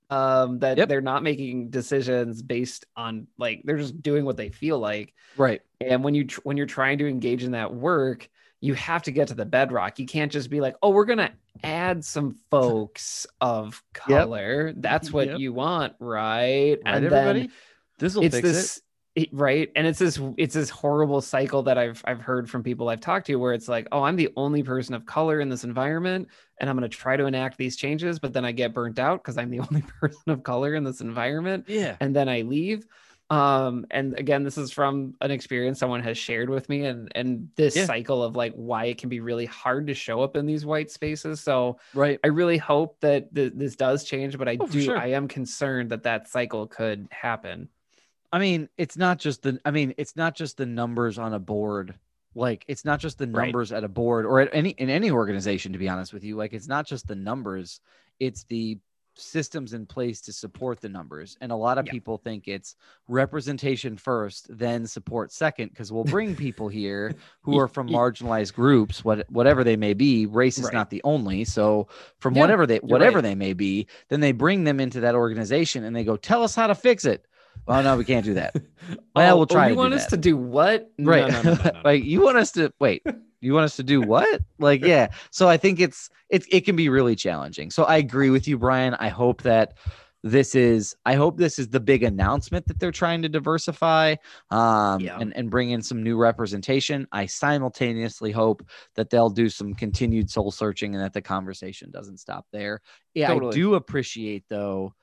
um that Yep. they're not making decisions based on like they're just doing what they feel like Right. and when you tr- when you're trying to engage in that work you have to get to the bedrock you can't just be like oh we're gonna add some folks of Yep. color that's what Yep. you want right, Right, and everybody. then This will fix it. this it- right and it's this it's this horrible cycle that i've i've heard from people i've talked to where it's like oh i'm the only person of color in this environment and i'm going to try to enact these changes but then i get burnt out because i'm the only person of color in this environment Yeah. and then I leave. Um, and again, this is from an experience someone has shared with me, and and this Yeah. cycle of like why it can be really hard to show up in these white spaces. So Right. I really hope that th- this does change, but I Oh, do sure. I am concerned that that cycle could happen. I mean, it's not just the I mean, it's not just the numbers on a board. Like it's not just the Right. numbers at a board or at any in any organization to be honest with you. Like it's not just the numbers, it's the systems in place to support the numbers. And a lot of Yeah. people think it's representation first, then support second because we'll bring people here who are from marginalized groups, what whatever they may be. Race is Right. not the only. So from Yeah, whatever they whatever right. they may be, then they bring them into that organization and they go, "Tell us how to fix it." Well, no, we can't do that. Well, oh, we'll oh, try Oh, you want us that. to do what? Right. no, no, no. like you want us to wait. You want us to do what? Like, yeah. So I think it's it it can be really challenging. So I agree with you, Brian. I hope that this is I hope this is the big announcement that they're trying to diversify um Yeah. and, and bring in some new representation. I simultaneously hope that they'll do some continued soul searching and that the conversation doesn't stop there. Yeah, I do appreciate though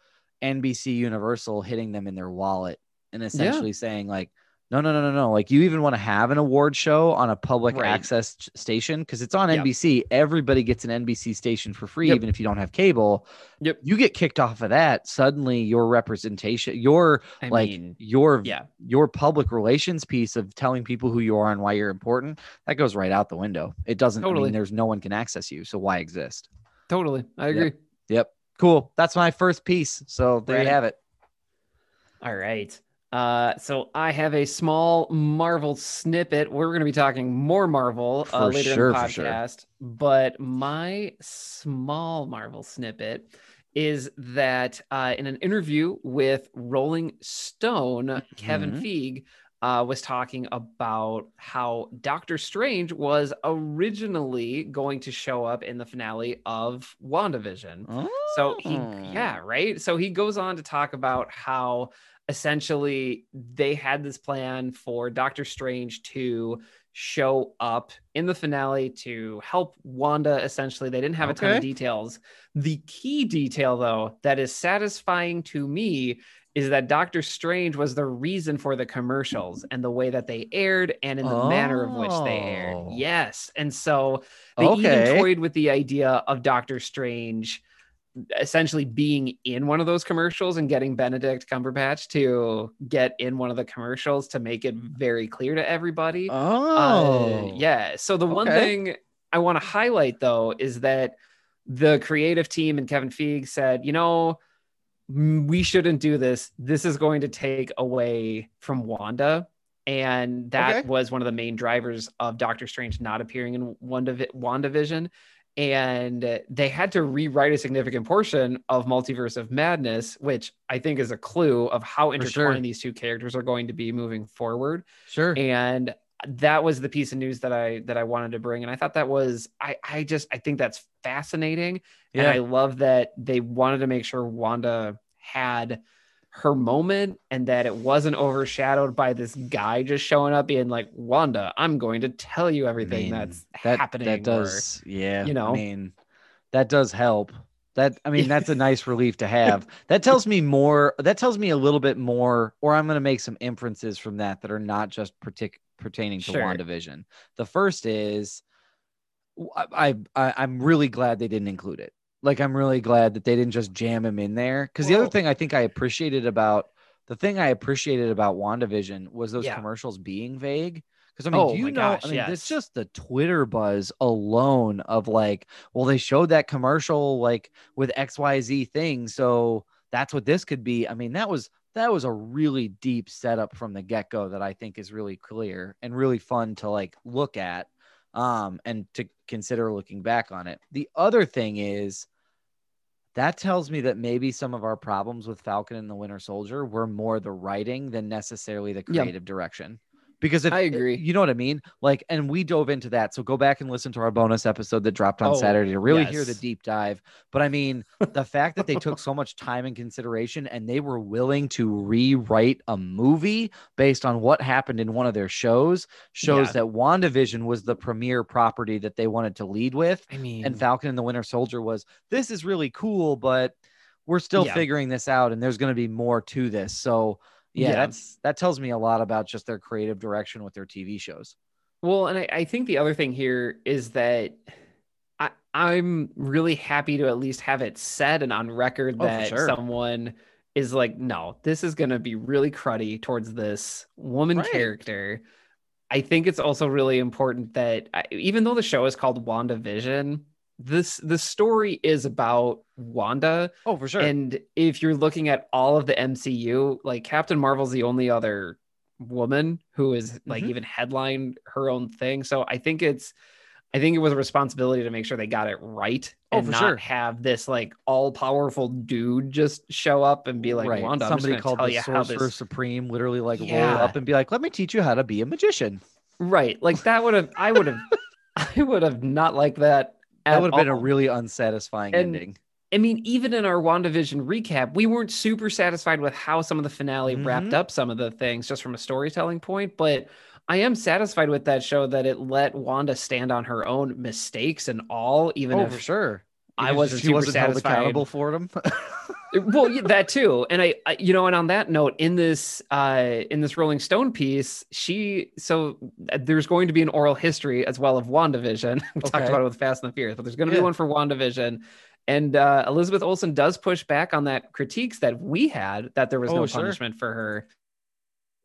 NBC Universal hitting them in their wallet and essentially saying like no, no, no, no, no. Like you even want to have an award show on a public Right. access ch- station because it's on Yep. NBC. Everybody gets an NBC station for free, Yep. even if you don't have cable. Yep. You get kicked off of that. Suddenly, your representation, your I like mean, your yeah, your public relations piece of telling people who you are and why you're important, that goes right out the window. It doesn't. I Totally. mean, there's no one can access you, so why exist? totally. I Yep. agree. Yep. Cool. That's my first piece. So there Right. you have it. All right. Uh, so I have a small Marvel snippet. We're going to be talking more Marvel uh, later sure, in the for sure. podcast. But my small Marvel snippet is that uh, in an interview with Rolling Stone, Kevin Mhm. Feige uh, was talking about how Doctor Strange was originally going to show up in the finale of WandaVision. So he, Oh. yeah, right. So he goes on to talk about how essentially they had this plan for Doctor Strange to show up in the finale to help Wanda. Essentially, they didn't have a ton of details. The key detail, though, that is satisfying to me is that Doctor Strange was the reason for the commercials and the way that they aired and in the manner of which they aired. Oh. Yes. And so they Okay. even toyed with the idea of Doctor Strange essentially being in one of those commercials and getting Benedict Cumberbatch to get in one of the commercials to make it very clear to everybody. Oh, Uh, yeah. So the one thing I want to highlight though is that the creative team and Kevin Feige said, you know, "Mm, we shouldn't do this. This is going to take away from Wanda. And that Okay. was one of the main drivers of Doctor Strange not appearing in WandaVi- WandaVision. And they had to rewrite a significant portion of Multiverse of Madness, which I think is a clue of how intertwined sure. these two characters are going to be moving forward Sure. and that was the piece of news that I that I wanted to bring and I thought that was I I just I think that's fascinating and I love that they wanted to make sure Wanda had her moment and that it wasn't overshadowed by this guy just showing up being like Wanda I'm going to tell you everything mean, that's that, happening That or- does, yeah. you know. I mean, that does help. That I mean, that's a nice relief to have. That tells me more. That tells me a little bit more, or I'm going to make some inferences from that that are not just partic- pertaining to Sure. WandaVision. The first is, I I'm really glad they didn't include it. Like I'm really glad that they didn't just jam him in there. Because the other thing I think I appreciated about the thing I appreciated about WandaVision was those Yeah. commercials being vague. Because I mean, Oh do you know? gosh, I mean, yes. it's just the Twitter buzz alone of like, well, they showed that commercial like with XYZ thing, so that's what this could be. I mean, that was that was a really deep setup from the get-go that I think is really clear and really fun to like look at um and to consider looking back on it. The other thing is that tells me that maybe some of our problems with Falcon and the Winter Soldier were more the writing than necessarily the Yeah. creative direction. Because if I agree. you know what I mean, like, and we dove into that. So go back and listen to our bonus episode that dropped on Oh, Saturday to really hear the deep dive. But I mean, the fact that they took so much time and consideration and they were willing to rewrite a movie based on what happened in one of their shows shows Yeah. that WandaVision was the premier property that they wanted to lead with I mean and Falcon and the Winter Soldier was this is really cool, but we're still Yeah. figuring this out, and there's going to be more to this. So yeah, Yeah. that's that tells me a lot about just their creative direction with their TV shows. Well, and I, I think the other thing here is that I, I'm really happy to at least have it said and on record Oh, that sure. someone is like, no, this is going to be really cruddy towards this woman Right. character. I think it's also really important that I, even though the show is called WandaVision, this the story is about Wanda. Oh, for sure. And if you're looking at all of the MCU, like Captain Marvel's the only other woman who is like Mhm. even headlined her own thing. So I think it's I think it was a responsibility to make sure they got it right Oh, and not sure. have this like all powerful dude just show up and be like, right. Wanda, Somebody called the Sorcerer this Supreme literally like roll up and be like, "Let me teach you how to be a magician." right. Like that would have I would have I would have not liked that. That would have been a really unsatisfying And- ending. I mean, even in our WandaVision recap, we weren't super satisfied with how some of the finale wrapped Mhm. up some of the things just from a storytelling point. But I am satisfied with that show that it let Wanda stand on her own mistakes and all, even oh, if for sure. I wasn't she super wasn't held satisfied. accountable for them. well yeah, that too and I, I you know and on that note in this uh in this rolling stone piece she so uh, there's going to be an oral history as well of wandavision. We talked about it with fast and the furious but there's going to be one for wandavision. And uh elizabeth olsen does push back on that critiques that we had that there was Oh, no sure. punishment for her.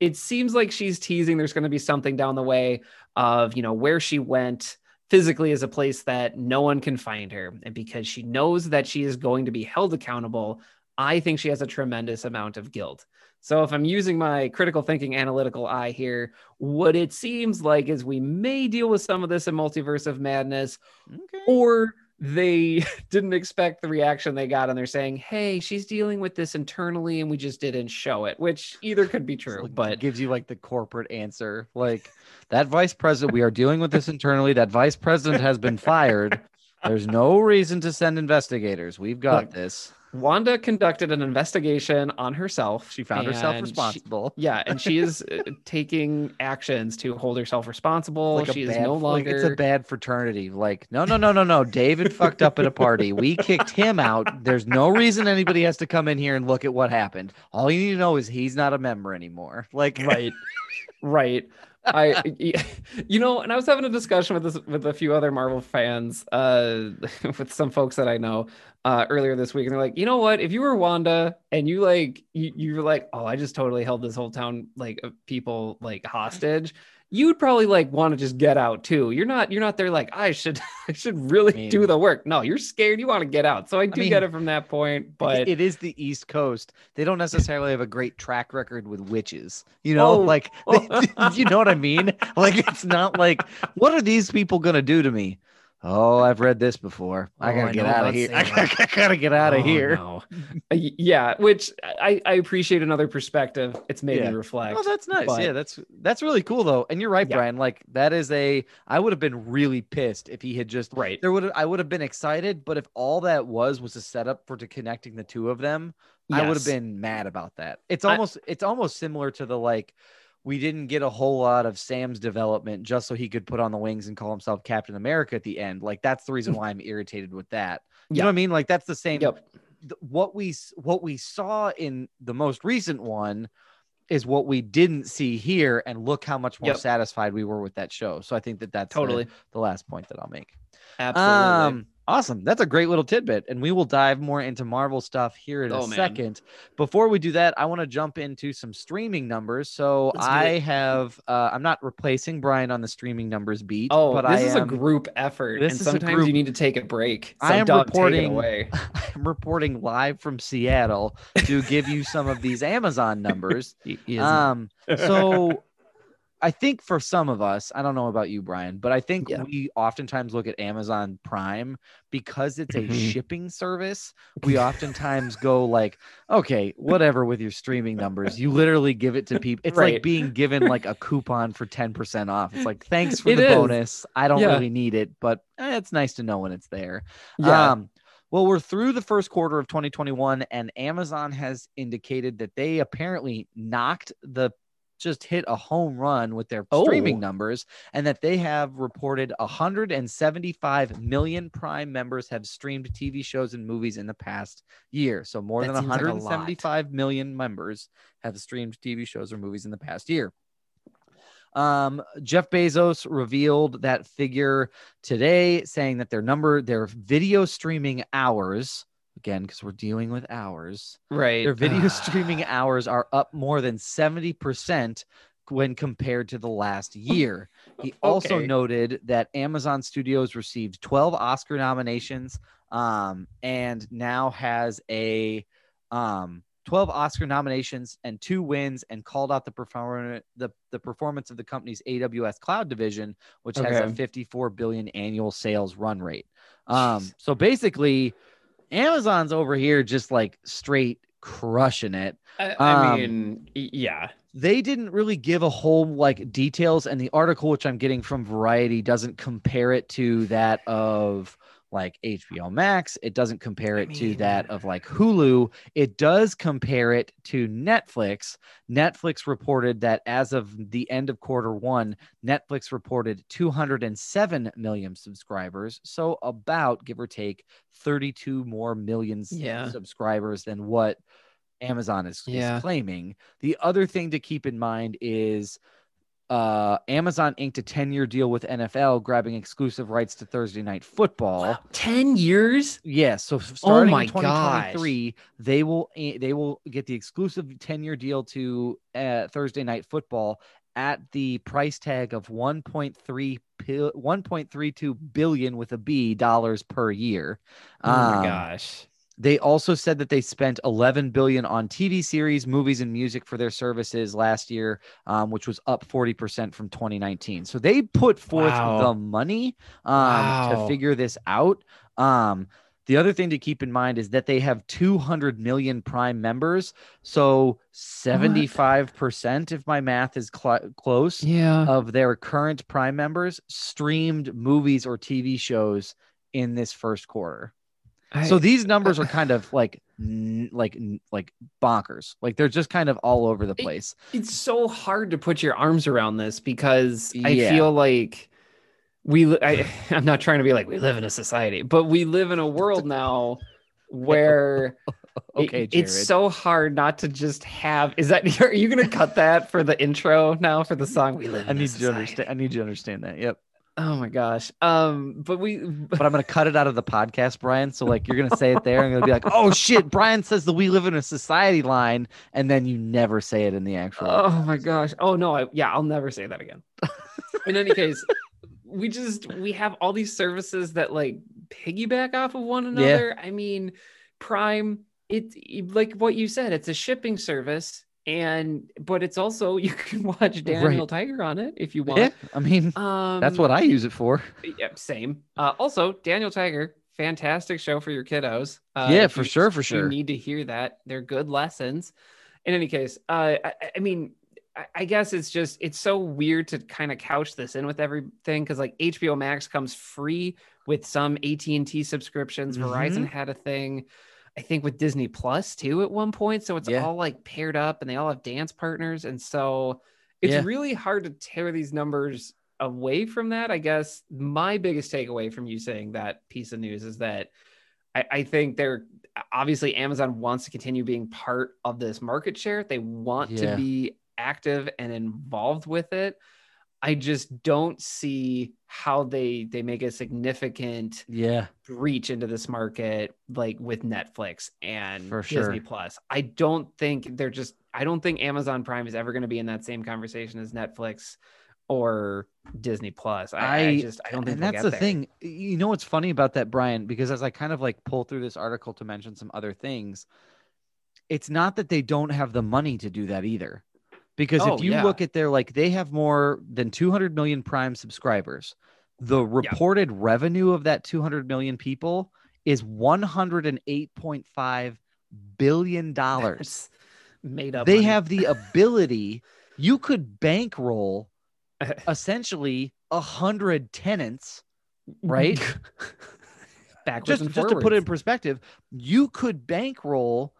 It seems like she's teasing there's going to be something down the way of you know where she went physically is a place that no one can find her and because she knows that she is going to be held accountable i think she has a tremendous amount of guilt so if i'm using my critical thinking analytical eye here what it seems like is we may deal with some of this in multiverse of madness okay. or they didn't expect the reaction they got and they're saying hey she's dealing with this internally and we just didn't show it which either could be true like- but gives you like the corporate answer. Like that vice president, we are dealing with this internally. That vice president has been fired. There's no reason to send investigators. We've got this. Wanda conducted an investigation on herself. She found herself and she- responsible. yeah, and she is uh, taking actions to hold herself responsible. Like she is bad- no like longer. it's a bad fraternity. Like, no, no, no, no, no. David fucked up at a party. We kicked him out. There's no reason anybody has to come in here and look at what happened. All you need to know is he's not a member anymore. Like, right, right. I, you know, and I was having a discussion with this with a few other Marvel fans, uh, with some folks that I know, uh, earlier this week, and they're like, you know what? If you were Wanda and you like, you, you were like, oh, I just totally held this whole town like people like hostage. You'd probably like want to just get out too. You're not. You're not there like I should. I should really I mean- do the work. No, you're scared. You want to get out. So I do mean, get it from that point. But it is the East Coast. They don't necessarily have a great track record with witches. You know, Oh. like oh. you know what I mean? Like it's not like what are these people gonna do to me? Oh, I've read this before. I Oh, gotta I get out of here. I gotta, I gotta get out of Oh, here. no. Uh, yeah, which I, I appreciate another perspective. It's made Yeah. me reflect. Oh, that's nice. but- yeah, that's that's really cool though. And you're right, Yeah. Brian. Like that is a I would have been really pissed if he had just right. there would have I would have been excited, but if all that was was a setup for to connecting the two of them, I would have been mad about that. It's I- almost it's almost similar to the like we didn't get a whole lot of Sam's development just so he could put on the wings and call himself Captain America at the end. Like that's the reason why I'm irritated with that. You Yeah. know what I mean? Like that's the same Yep. what we what we saw in the most recent one is what we didn't see here and look how much more Yep. satisfied we were with that show. So I think that that's the- Totally. the last point that I'll make. Absolutely. Um, awesome. That's a great little tidbit. And we will dive more into Marvel stuff here in Oh, a man. second. Before we do that, I want to jump into some streaming numbers. So Let's I have, uh, I'm not replacing Brian on the streaming numbers beat. oh, but this I is am, a group effort, this and sometimes group- you need to take a break. So I am Doug, take it reporting- away. I'm reporting live from Seattle to give you some of these Amazon numbers. He- he is- Um, so I think for some of us, I don't know about you, Brian, but I think Yeah. we oftentimes look at Amazon Prime because it's a Mhm. shipping service. We oftentimes go like, okay, whatever with your streaming numbers. You literally give it to people. It's like being given like a coupon for 10% off. It's like, thanks for It the is. bonus. I don't Yeah. really need it, but eh, it's nice to know when it's there. yeah. Um, well, we're through the first quarter of 2021, and Amazon has indicated that they apparently knocked the just hit a home run with their streaming Oh. numbers, and that they have reported 175 million Prime members have streamed TV shows and movies in the past year. So more That than seems like a lot. 175 million members have streamed TV shows or movies in the past year. Um, Jeff Bezos revealed that figure today, saying that their number, their video streaming hours, again, because we're dealing with hours, right. their video streaming hours are up more than 70% when compared to the last year. He also noted that Amazon Studios received 12 Oscar nominations um, and now has a um, 12 Oscar nominations and two wins and called out the perform- the, the performance of the company's AWS cloud division, which has a 54 billion annual sales run rate. Um, so basically, Amazon's over here just like straight crushing it. I, I um, mean, yeah. They didn't really give a whole like details, and the article which I'm getting from Variety doesn't compare it to that of like HBO Max. It doesn't compare I it to that of like Hulu. It does compare it to Netflix. Netflix reported that as of the end of quarter one, Netflix reported 207 million subscribers. So about give or take 32 more millions Yeah. subscribers than what Amazon is, is claiming. The other thing to keep in mind is uh, Amazon inked a 10 year deal with NFL, grabbing exclusive rights to Thursday night football. 10 years? Yes, so f- starting my in 2023, they will eh, they will get the exclusive 10 year deal to uh, Thursday night football at the price tag of 1.3 pil- 1.32 billion with a B dollars per year. Oh my Um, gosh. They also said that they spent 11 billion on TV series, movies, and music for their services last year, um, which was up 40% from 2019. So they put forth Wow. the money um, Wow. to figure this out. Um, the other thing to keep in mind is that they have 200 million Prime members. So 75%, if my math is cl- close, Yeah. of their current Prime members streamed movies or TV shows in this first quarter so these numbers are kind of like n- like n- like bonkers. Like they're just kind of all over the It- place. it's so hard to put your arms around this because I feel like we I, I'm not trying to be like we live in a society, but we live in a world now where it- okay it's so hard not to just have is that are you gonna cut that for the intro now for the song we live in i need you to understand i need you to understand that. Yep oh my gosh um but we but i'm gonna cut it out of the podcast brian so like you're gonna say it there i'm gonna be like oh shit brian says the we live in a society line and then you never say it in the actual Oh my gosh. Oh no, I yeah, I'll never say that again. In any case, we just we have all these services that like piggyback off of one another. I mean, Prime, it's like what you said, it's a shipping service and but it's also you can watch Daniel Tiger on it if you want. yeah i mean Um that's what i use it for yeah, same. Uh, also, Daniel Tiger, fantastic show for your kiddos. Uh, Yeah, for you- sure, for sure. You need to hear that. They're good lessons. In any case, uh, I, I mean, I, I guess it's just it's so weird to kind of couch this in with everything because like HBO Max comes free with some AT and T subscriptions. Mm-hmm. Verizon had a thing. I think with Disney Plus too at one point. So it's Yeah. all like paired up and they all have dance partners. And so it's Yeah. really hard to tear these numbers away from that. I guess my biggest takeaway from you saying that piece of news is that I, I think they're obviously Amazon wants to continue being part of this market share. They want Yeah. to be active and involved with it. I just don't see how they they make a significant yeah reach into this market like with Netflix and For Disney sure. Plus. I don't think they're just I don't think Amazon Prime is ever going to be in that same conversation as Netflix or Disney Plus. I, I, I- just I don't think and that's the there. thing you know what's funny about that brian because as i kind of like pull through this article to mention some other things it's not that they don't have the money to do that either because Oh, if you yeah. look at their like they have more than 200 million prime subscribers the reported revenue of that 200 million people is 108.5 billion dollars made up. they money. have the ability you could bankroll essentially a hundred tenants right? backwards just just to put it in perspective, you could bankroll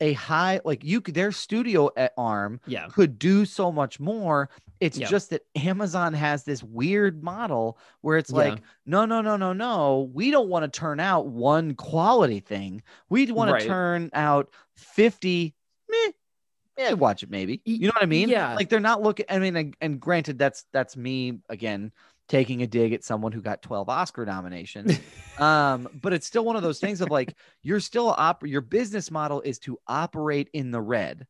a high like you could their studio a- arm yeah. could do so much more. It's Yeah. just that Amazon has this weird model where it's Yeah. like, no, no, no, no, no. We don't want to turn out one quality thing. We want Right. to turn out 50 meh, yeah, watch it maybe. You know what I mean? yeah. Like they're not looking. I mean, and, and granted, that's that's me again taking a dig at someone who got 12 Oscar nominations. um, but it's still one of those things of like you're still op your business model is to operate in the red.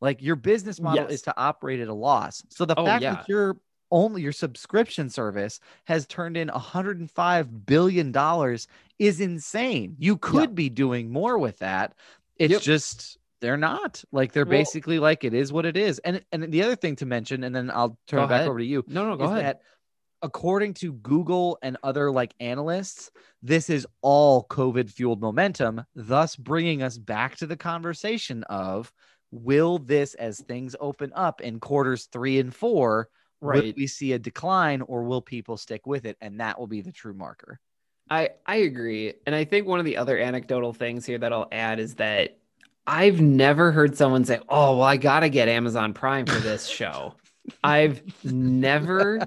Like your business model Yes. is to operate at a loss. So the Oh, fact yeah. that your only your subscription service has turned in 105 billion dollars is insane. You could be doing more with that. It's Yep. just they're not like they're Well- basically like it is what it is. And and the other thing to mention, and then I'll turn it back ahead. over to you No, no, go is ahead. According to Google and other like analysts, this is all COVID fueled momentum, thus bringing us back to the conversation of will this, as things open up in quarters three and four, will right. we see a decline or will people stick with it? And that will be the true marker. I I agree, and I think one of the other anecdotal things here that I'll add is that I've never heard someone say, "Oh, well, I gotta get Amazon Prime for this show." I've never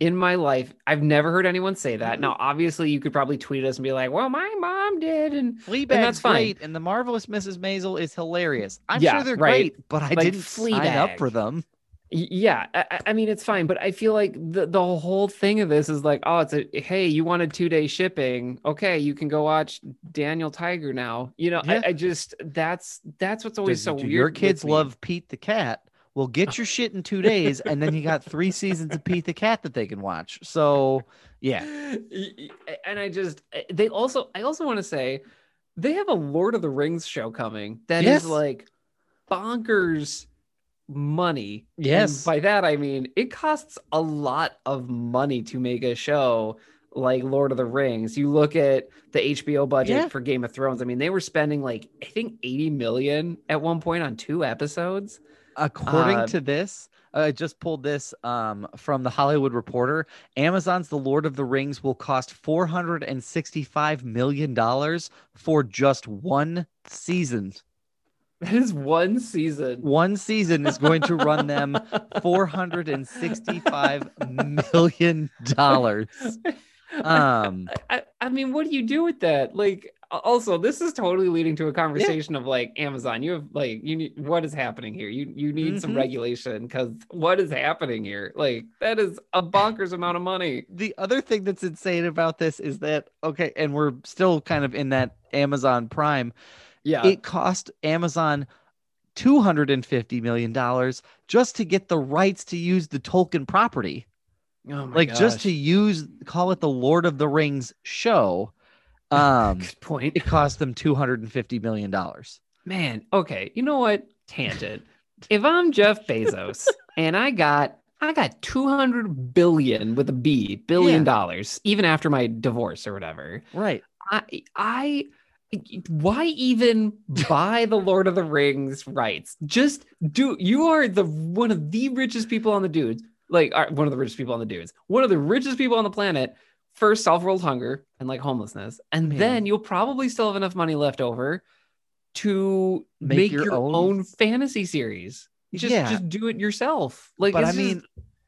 in my life, I've never heard anyone say that. Now, mm-hmm. obviously, you could probably tweet us and be like, "Well, my mom did," and Fleabag's that's fine. great, and the marvelous Mrs. Maisel is hilarious. I'm Yeah, sure they're right. great, but I Like didn't sign up for them. Yeah, I, I- I mean it's fine, but I feel like the the whole thing of this is like, oh, it's a hey, you wanted two day shipping, okay, you can go watch Daniel Tiger now. You know, Yeah. I, I just that's that's what's always Does- so do weird. your kids love Pete the cat? Well, get your shit in two days, and then you got three seasons of Pete the cat that they can watch. So, yeah, and I just they also I also want to say they have a Lord of the Rings show coming that is Yes. like bonkers money. And Yes. by that I mean it costs a lot of money to make a show like Lord of the Rings. You look at the HBO budget Yeah. for Game of Thrones. I mean, they were spending like I think 80 million at one point on two episodes. According Uh, to this, I just pulled this um, from the Hollywood Reporter. Amazon's The Lord of the Rings will cost four hundred and sixty-five million dollars for just one season. That is one season. One season is going to run them four hundred and sixty-five million dollars. Um, I, I mean, what do you do with that? Like, also, this is totally leading to a conversation of like Amazon. You have like, you need what is happening here? You you need some Mhm. regulation because what is happening here? Like, that is a bonkers amount of money. the other thing that's insane about this is that okay, and we're still kind of in that Amazon Prime. Yeah, it cost Amazon two hundred and fifty million dollars just to get the rights to use the Tolkien property, oh my like just to use call it the Lord of the Rings show. Um, good point, it cost them two hundred and fifty million dollars. man. Okay, you know what? Tangent. if I'm Jeff Bezos and I got I got 200 billion with a B billion Yeah. dollars, even after my divorce or whatever. Right. I I why even buy the Lord of the Rings rights? Just do you are the one of the richest people on the dudes, like one of the richest people on the dudes, one of the richest people on the planet. First, solve world hunger and like homelessness, and Man. then you'll probably still have enough money left over to Make make, your your, own- own... fantasy series. Just Yeah. just do it yourself. Like, but I just- mean,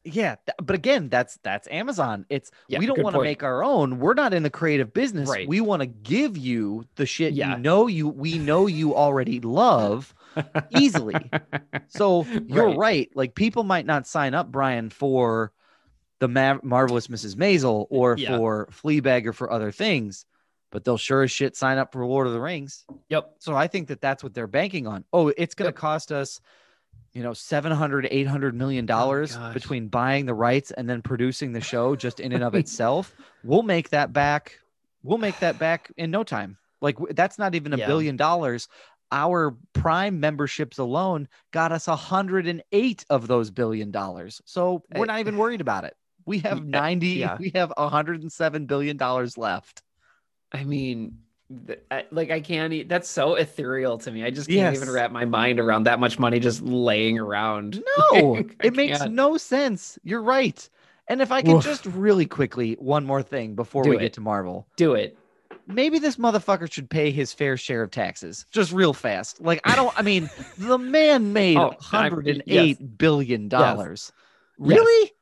yeah. th- but again, that's that's Amazon. It's Yeah, we don't want to make our own. We're not in the creative business. Right. We want to give you the shit Yeah. you know you we know you already love easily. So you're Right. right. Like people might not sign up, Brian, for the Ma- marvelous Mrs. Maisel or Yeah. for Fleabag or for other things, but they'll sure as shit sign up for Lord of the Rings. yep. So I think that that's what they're banking on. Oh, it's going to Yep. cost us, you know, 700, 800 million oh dollars gosh. between buying the rights and then producing the show just in and of itself. We'll make that back. We'll make that back in no time. Like that's not even a Yeah. billion dollars. Our prime memberships alone got us 108 of those billion dollars. So we're eh. not even worried about it. We have 90, yeah. we have 107 billion dollars left. I mean, like I can't. That's so ethereal to me. I just can't even wrap my mind around that much money just laying around. No, Like, it makes no sense. You're right. And if I could Oof. just really quickly, one more thing before Do we it. get to Marvel. Do it. Maybe this motherfucker should pay his fair share of taxes just real fast. Like, I don't, I mean, the man made Oh, I- hundred and eight billion dollars. Yes. Really?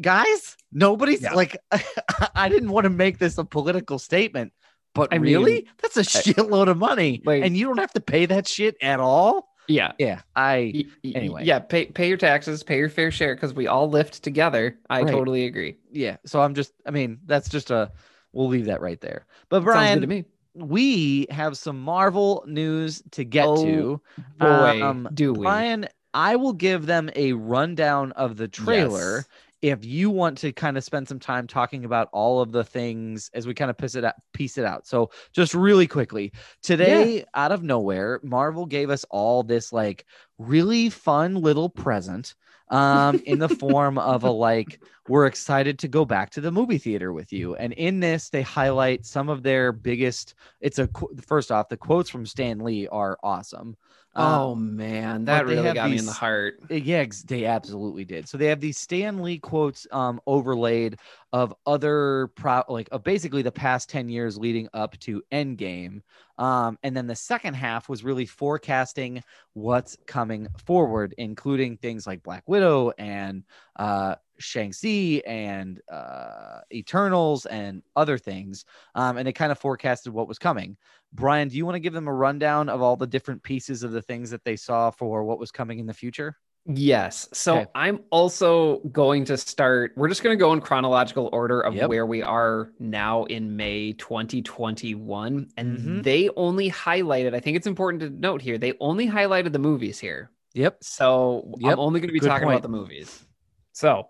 Guys, nobody's Yeah. like, I didn't want to make this a political statement, but I really? mean, That's a shitload of money. like- and you don't have to pay that shit at all? Yeah. Yeah. I Anyway. Yeah. Pay pay your taxes. Pay your fair share because we all lift together. I Right. totally agree. yeah so i'm just i mean that's just a we'll leave that right there but brian to me. we have some marvel news to get Oh, to Boy, Um, do we? brian i will give them a rundown of the trailer Yes. If you want to kind of spend some time talking about all of the things as we kind of piece it out piece it out. So just really quickly today out of nowhere marvel gave us all this like really fun little present um in the form of a like we're excited to go back to the movie theater with you. And in this they highlight some of their biggest it's a first off the quotes from stan lee are awesome Uh, oh man, that really got me in the heart. Uh, Yeah, they absolutely did. So they have these Stan Lee quotes um, overlaid of other pro like of basically the past 10 years leading up to Endgame. Um, and then the second half was really forecasting what's coming forward, including things like Black Widow and uh Shang-Chi and uh Eternals and other things. Um, and it kind of forecasted what was coming. Brian, do you want to give them a rundown of all the different pieces of the things that they saw for what was coming in the future? Yes. So Okay. I'm also going to start. We're just going to go in chronological order of Yep. where we are now in May 2021. And Mhm. they only highlighted, I think it's important to note here, they only highlighted the movies here. Yep. So Yep. I'm only going to be Good talking point. about the movies. So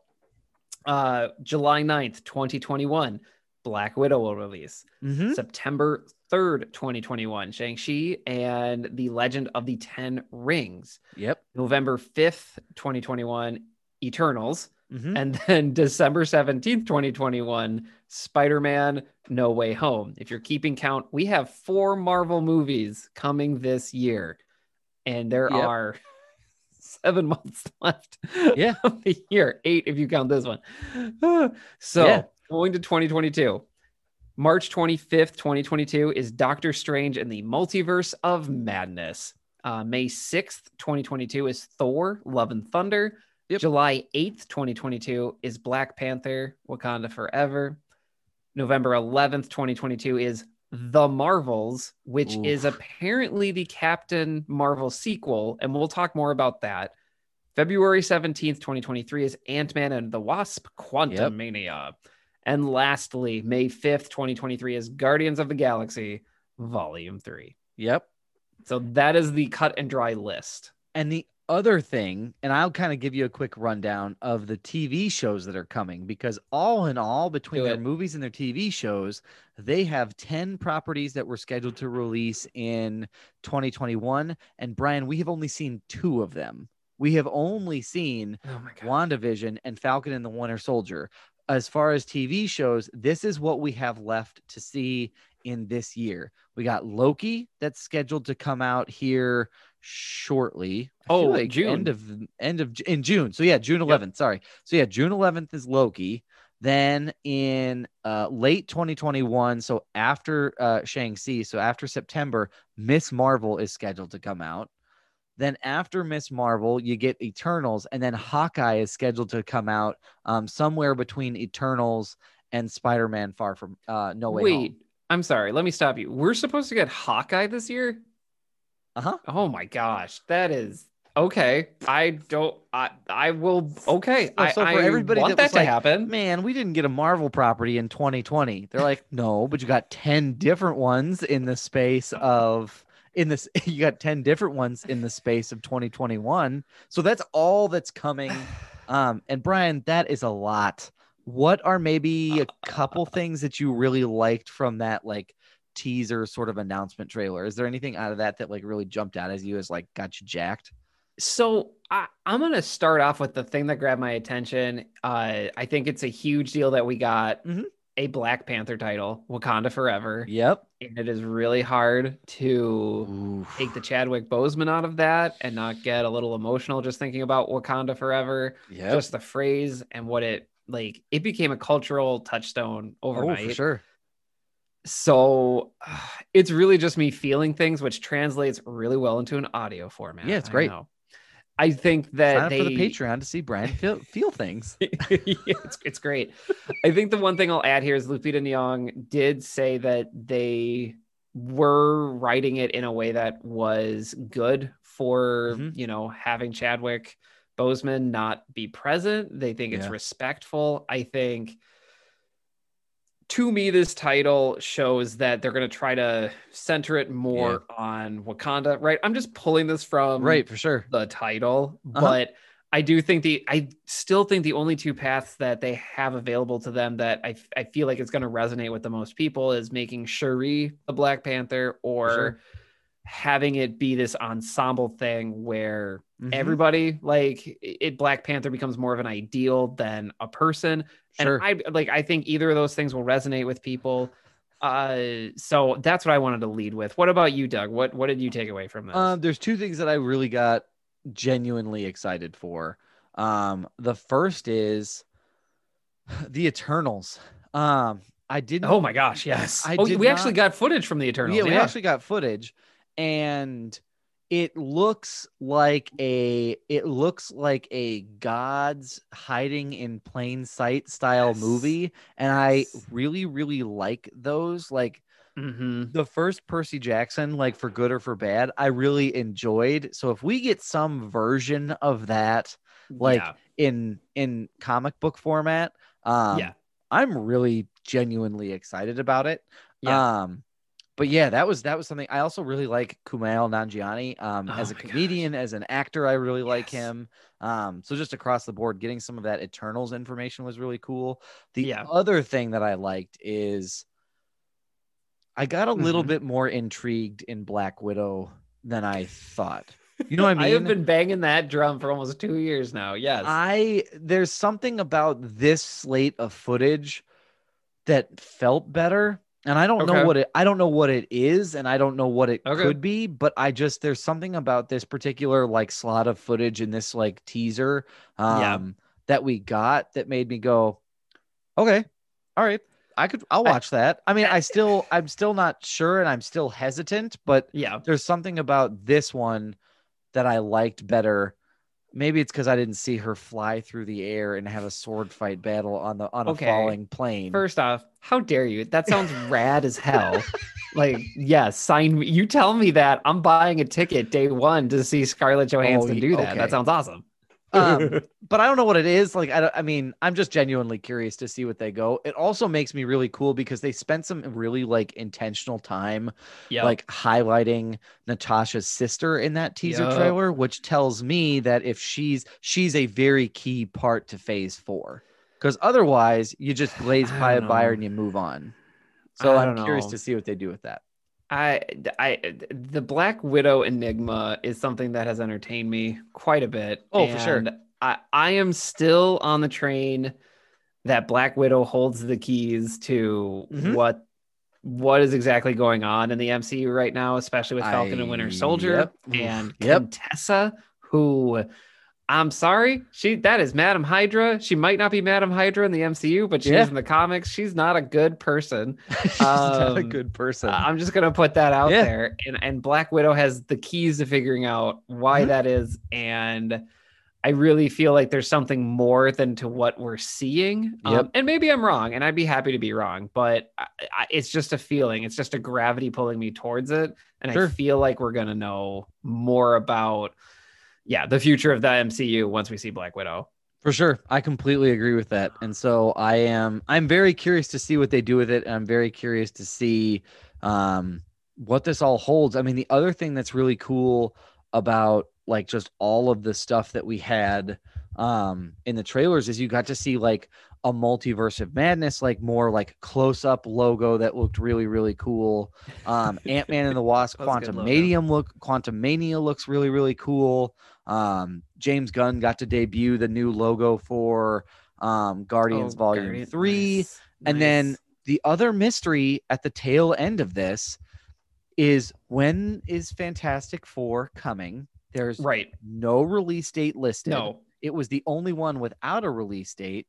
uh July 9th, 2021, Black Widow will release. Mm-hmm. September 3rd, 2021, Shang-Chi and the Legend of the Ten Rings. Yep. November 5th, 2021, Eternals. Mm-hmm. And then December 17th, 2021, Spider Man No Way Home. If you're keeping count, we have four Marvel movies coming this year. And there Yep. are seven months left Yeah. of the year, eight if you count this one. so Yeah. going to 2022. March 25th, 2022 is Doctor Strange and the Multiverse of Madness. Uh, May 6th, 2022 is Thor, Love and Thunder. Yep. July 8th, 2022 is Black Panther, Wakanda Forever. November 11th, 2022 is The Marvels, which is apparently the Captain Marvel sequel. And we'll talk more about that. February 17th, 2023 is Ant Man and the Wasp, Quantum Yep. Mania. And lastly, May 5th, 2023 is Guardians of the Galaxy, Volume 3. Yep. So that is the cut and dry list. And the other thing, and I'll kind of give you a quick rundown of the TV shows that are coming because all in all, between their movies and their TV shows, they have 10 properties that were scheduled to release in 2021. And Brian, we have only seen two of them. We have only seen Oh WandaVision and Falcon and the Winter Soldier. As far as TV shows, this is what we have left to see in this year. We got Loki that's scheduled to come out here shortly. I Oh, June. end of end of in June. So yeah, June 11th. Sorry. So yeah, June 11th is Loki. Then in uh, late 2021, so after uh, Shang-Chi, so after September, Miss Marvel is scheduled to come out. Then after Miss Marvel, you get Eternals, and then Hawkeye is scheduled to come out um, somewhere between Eternals and Spider-Man: Far From uh, No Way Wait, Home. I'm sorry. Let me stop you. We're supposed to get Hawkeye this year? Uh huh. Oh my gosh. That is okay. I don't I I will okay. I, so for I everybody want that that, to like, happen. Man, we didn't get a Marvel property in 2020. They're like, no, but you got 10 different ones in the space of in this you got 10 different ones in the space of 2021. So that's all that's coming. Um and Brian, that is a lot. What are maybe a couple things that you really liked from that like teaser sort of announcement trailer? Is there anything out of that that like really jumped out as you as like got you jacked? So I, I'm gonna start off with the thing that grabbed my attention. Uh, I think it's a huge deal that we got Mhm. a Black Panther title, Wakanda Forever, Yep. and it is really hard to Oof. take the Chadwick Boseman out of that and not get a little emotional just thinking about Wakanda Forever. Yeah, Just the phrase and what it like. It became a cultural touchstone oh, overnight. for sure. So it's really just me feeling things, which translates really well into an audio format. Yeah, it's great. know. I think that Sign up they for the Patreon to see Brian feel, feel things. yeah, it's, it's great. I think the one thing I'll add here is Lupita Nyong did say that they were writing it in a way that was good for Mhm. you know having Chadwick Boseman not be present. They think it's Yeah. respectful. I think to me this title shows that they're going to try to center it more on Wakanda, right? I'm just pulling this from right, for sure. the title, Uh-huh. but I do think the I still think the only two paths that they have available to them that I, I feel like it's going to resonate with the most people is making Shuri a Black Panther or sure. Having it be this ensemble thing where Mhm. everybody like it Black Panther becomes more of an ideal than a person. Sure. And I like I think either of those things will resonate with people. Uh, so that's what I wanted to lead with. What about you, Doug? What what did you take away from this? Um, there's two things that I really got genuinely excited for. Um, the first is the Eternals. Um, I didn't. oh my gosh, yes. I oh, we actually got footage from the Eternals. yeah, Yeah, we actually got footage, and it looks like a it looks like a gods hiding in plain sight style Yes. movie, and I really really like those. Like Mhm. the first Percy Jackson, like for good or for bad, I really enjoyed. So if we get some version of that, like Yeah. in in comic book format, um, Yeah. I'm really genuinely excited about it. Yeah. Um, but yeah, that was that was something. I also really like Kumail Nanjiani um, Oh as a my gosh. comedian, as an actor. I really like him. Um, so just across the board, getting some of that Eternals information was really cool. The Yeah. other thing that I liked is I got a little Mhm. bit more intrigued in Black Widow than I thought. You know what I mean? I have been banging that drum for almost two years now. Yes. I there's something about this slate of footage that felt better. And I don't Okay. know what it I don't know what it is and I don't know what it Okay. could be, but I just there's something about this particular like slot of footage in this like teaser um Yeah. that we got that made me go, okay, all right. I could I'll I- watch that. I mean, I still I'm still not sure and I'm still hesitant, but yeah. there's something about this one that I liked better. Maybe it's because I didn't see her fly through the air and have a sword fight battle on the on a Okay. falling plane. First off, how dare you? That sounds rad as hell. Like, yes, sign me. You tell me that I'm buying a ticket day one to see Scarlett oh, Johansson y- do that. okay. That sounds awesome. Um, but I don't know what it is. Like, I, I mean, I'm just genuinely curious to see what they go. It also makes me really cool because they spent some really like intentional time, yeah. like highlighting Natasha's sister in that teaser Yup. trailer, which tells me that if she's she's a very key part to Phase Four, because otherwise you just glaze by, her know. and you move on. So I'm don't curious to see what they do with that. I, I, the Black Widow enigma is something that has entertained me quite a bit. Oh, for sure. I, I am still on the train that Black Widow holds the keys to Mhm. what what is exactly going on in the MCU right now, especially with Falcon and Winter Soldier yep. and Yep. Contessa, who I'm sorry, she that is Madam Hydra. She might not be Madam Hydra in the MCU, but she Yeah. is in the comics. She's not a good person. she's not a Um, good person. I'm just gonna put that out Yeah. there. And and Black Widow has the keys to figuring out why Mhm. that is. And I really feel like there's something more than to what we're seeing. Um, and maybe I'm wrong, and I'd be happy to be wrong, but I, I, it's just a feeling. It's just a gravity pulling me towards it. And I feel like we're gonna know more about yeah, the future of the MCU once we see Black Widow. For sure. I completely agree with that. And so I am I'm very curious to see what they do with it. I'm very curious to see um what this all holds. I mean, the other thing that's really cool about like just all of the stuff that we had um in the trailers is you got to see like a multiverse of madness, like more like close up logo that looked really, really cool. Um Ant Man and the Wasp was Quantum. Medium look Quantumania looks really, really cool. Um James Gunn got to debut the new logo for um Guardians Oh, Volume Guardian- 3. nice, And then the other mystery at the tail end of this is when is Fantastic Four coming? There's right. no release date listed. No. It was the only one without a release date.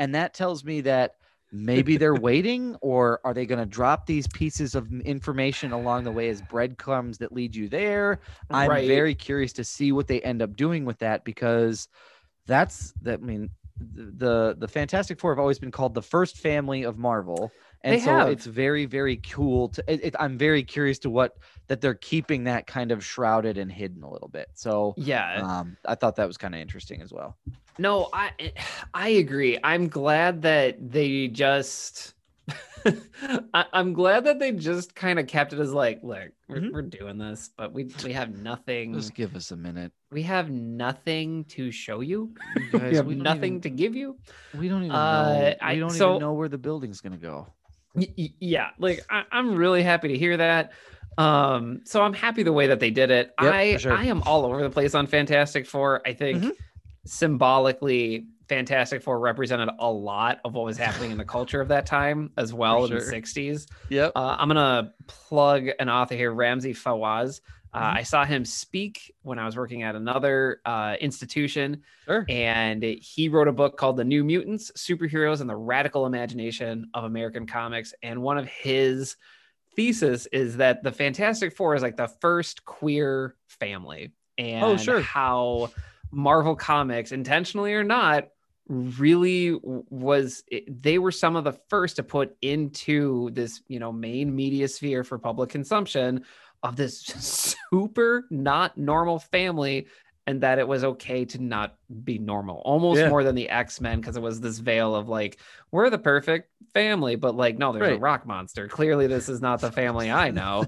And that tells me that maybe they're waiting, or are they going to drop these pieces of information along the way as breadcrumbs that lead you there? I'm Right. very curious to see what they end up doing with that because that's that. I mean, the the Fantastic Four have always been called the first family of Marvel, and They so have. it's very very cool. To it, it- I'm very curious to what that they're keeping that kind of shrouded and hidden a little bit. So Yeah. um, I thought that was kind of interesting as well. No, I I agree. I'm glad that they just I, I'm glad that they just kind of kept it as like, look, we're, Mhm. we're doing this, but we we have nothing. Just give us a minute. We have nothing to show you. You guys, we have we nothing even- to give you. We don't even Uh, know. We I- don't so- even know where the building's gonna go. Y- y- yeah, like I, I'm really happy to hear that. Um, so I'm happy the way that they did it. Yep, I sure. I am all over the place on Fantastic Four. I think Mhm. Symbolically Fantastic Four represented a lot of what was happening in the culture of that time as well For in the 60s. Yep. Uh, I'm gonna plug an author here, Ramzi Fawaz. Uh, Mhm. I saw him speak when I was working at another uh, institution, Sure. and he wrote a book called The New Mutants: Superheroes and the Radical Imagination of American Comics. And one of his thesis is that the Fantastic Four is like the first queer family, and Oh, sure. how Marvel Comics, intentionally or not, really was they were some of the first to put into this you know main media sphere for public consumption of this super not normal family and that it was okay to not be normal almost Yeah. more than the x-men because it was this veil of like we're the perfect family but like no there's a rock monster clearly this is not the family i know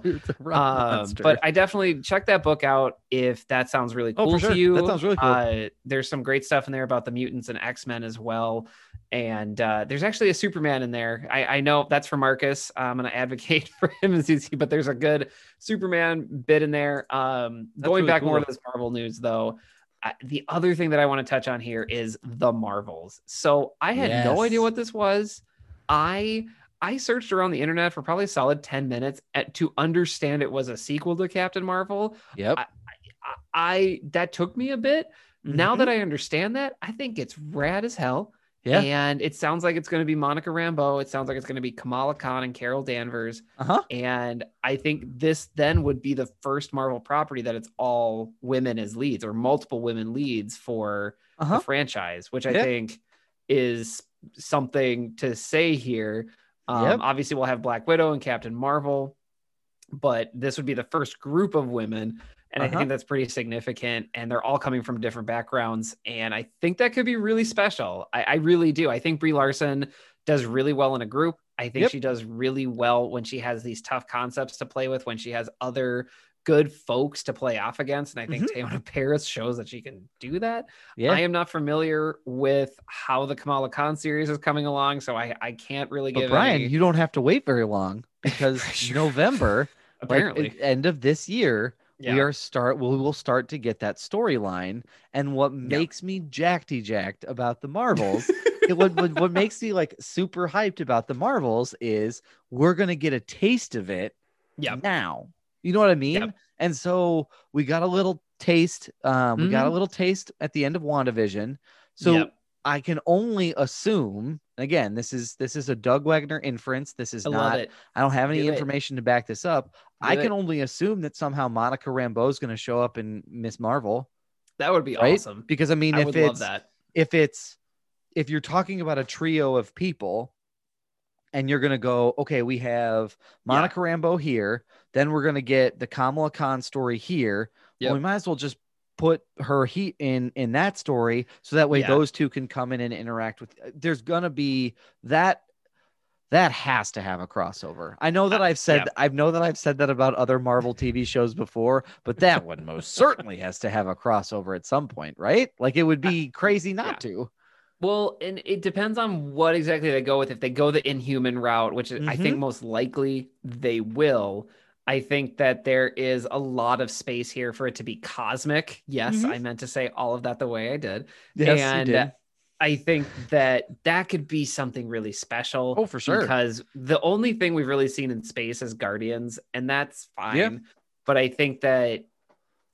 um, but I definitely check that book out if that sounds really Oh, cool sure. to you. That sounds really cool. Uh, there's some great stuff in there about the mutants and X Men as well. And uh, there's actually a Superman in there. I, I know that's for Marcus. I'm going to advocate for him as you see, but there's a good Superman bit in there. Um, going really back more to this Marvel news, though, uh, the other thing that I want to touch on here is the Marvels. So I had no idea what this was. I I searched around the internet for probably a solid 10 minutes at, to understand it was a sequel to Captain Marvel. yep. I, I that took me a bit. Now Mhm. that I understand that, I think it's rad as hell. Yeah. And it sounds like it's going to be Monica Rambeau. It sounds like it's going to be Kamala Khan and Carol Danvers. Uh-huh. And I think this then would be the first Marvel property that it's all women as leads or multiple women leads for Uh-huh. the franchise, which I Yeah. think is something to say here. Um, Yep. Obviously, we'll have Black Widow and Captain Marvel, but this would be the first group of women. And I Uh-huh. think that's pretty significant. And they're all coming from different backgrounds. And I think that could be really special. I, I really do. I think Brie Larson does really well in a group. I think Yep. she does really well when she has these tough concepts to play with, when she has other good folks to play off against. And I think Teyonah Parris shows that she can do that. Yeah. I am not familiar with how the Kamala Khan series is coming along, so I, I can't really but give Brian, any- you don't have to wait very long because Sure. November, apparently. like end of this year, we are start we will start to get that storyline. And what makes me jackety jacked about the Marvels, it, what, what what makes me like super hyped about the Marvels is we're gonna get a taste of it yeah now. You know what I mean? Yep. And so we got a little taste. Um, we got a Mhm. little taste at the end of WandaVision. So Yep. I can only assume. Again, this is this is a Doug Wagner inference. This is I not. I don't have any Do it. information to back this up. I Do can only assume that somehow Monica Rambeau is going to show up in Miss Marvel, That would be right? awesome. Because I mean, I if it's love that. if it's if you're talking about a trio of people and you're going to go okay we have monica rambeau here then we're going to get the kamala khan story here well, we might as well just put her heat in in that story so that way Yeah. those two can come in and interact with there's going to be that that has to have a crossover. I know that Uh, I've said yeah. I know that I've said that about other Marvel TV shows before, but that one most certainly has to have a crossover at some point, right? Like it would be crazy not yeah. to. Well, and it depends on what exactly they go with. If they go the inhuman route, which I Mm-hmm. think most likely they will, I think that there is a lot of space here for it to be cosmic. Yes, Mhm. I meant to say all of that the way I did. Yes, and you did. I think that that could be something really special. Oh, for sure. Because the only thing we've really seen in space is Guardians, and that's fine. Yeah. But I think that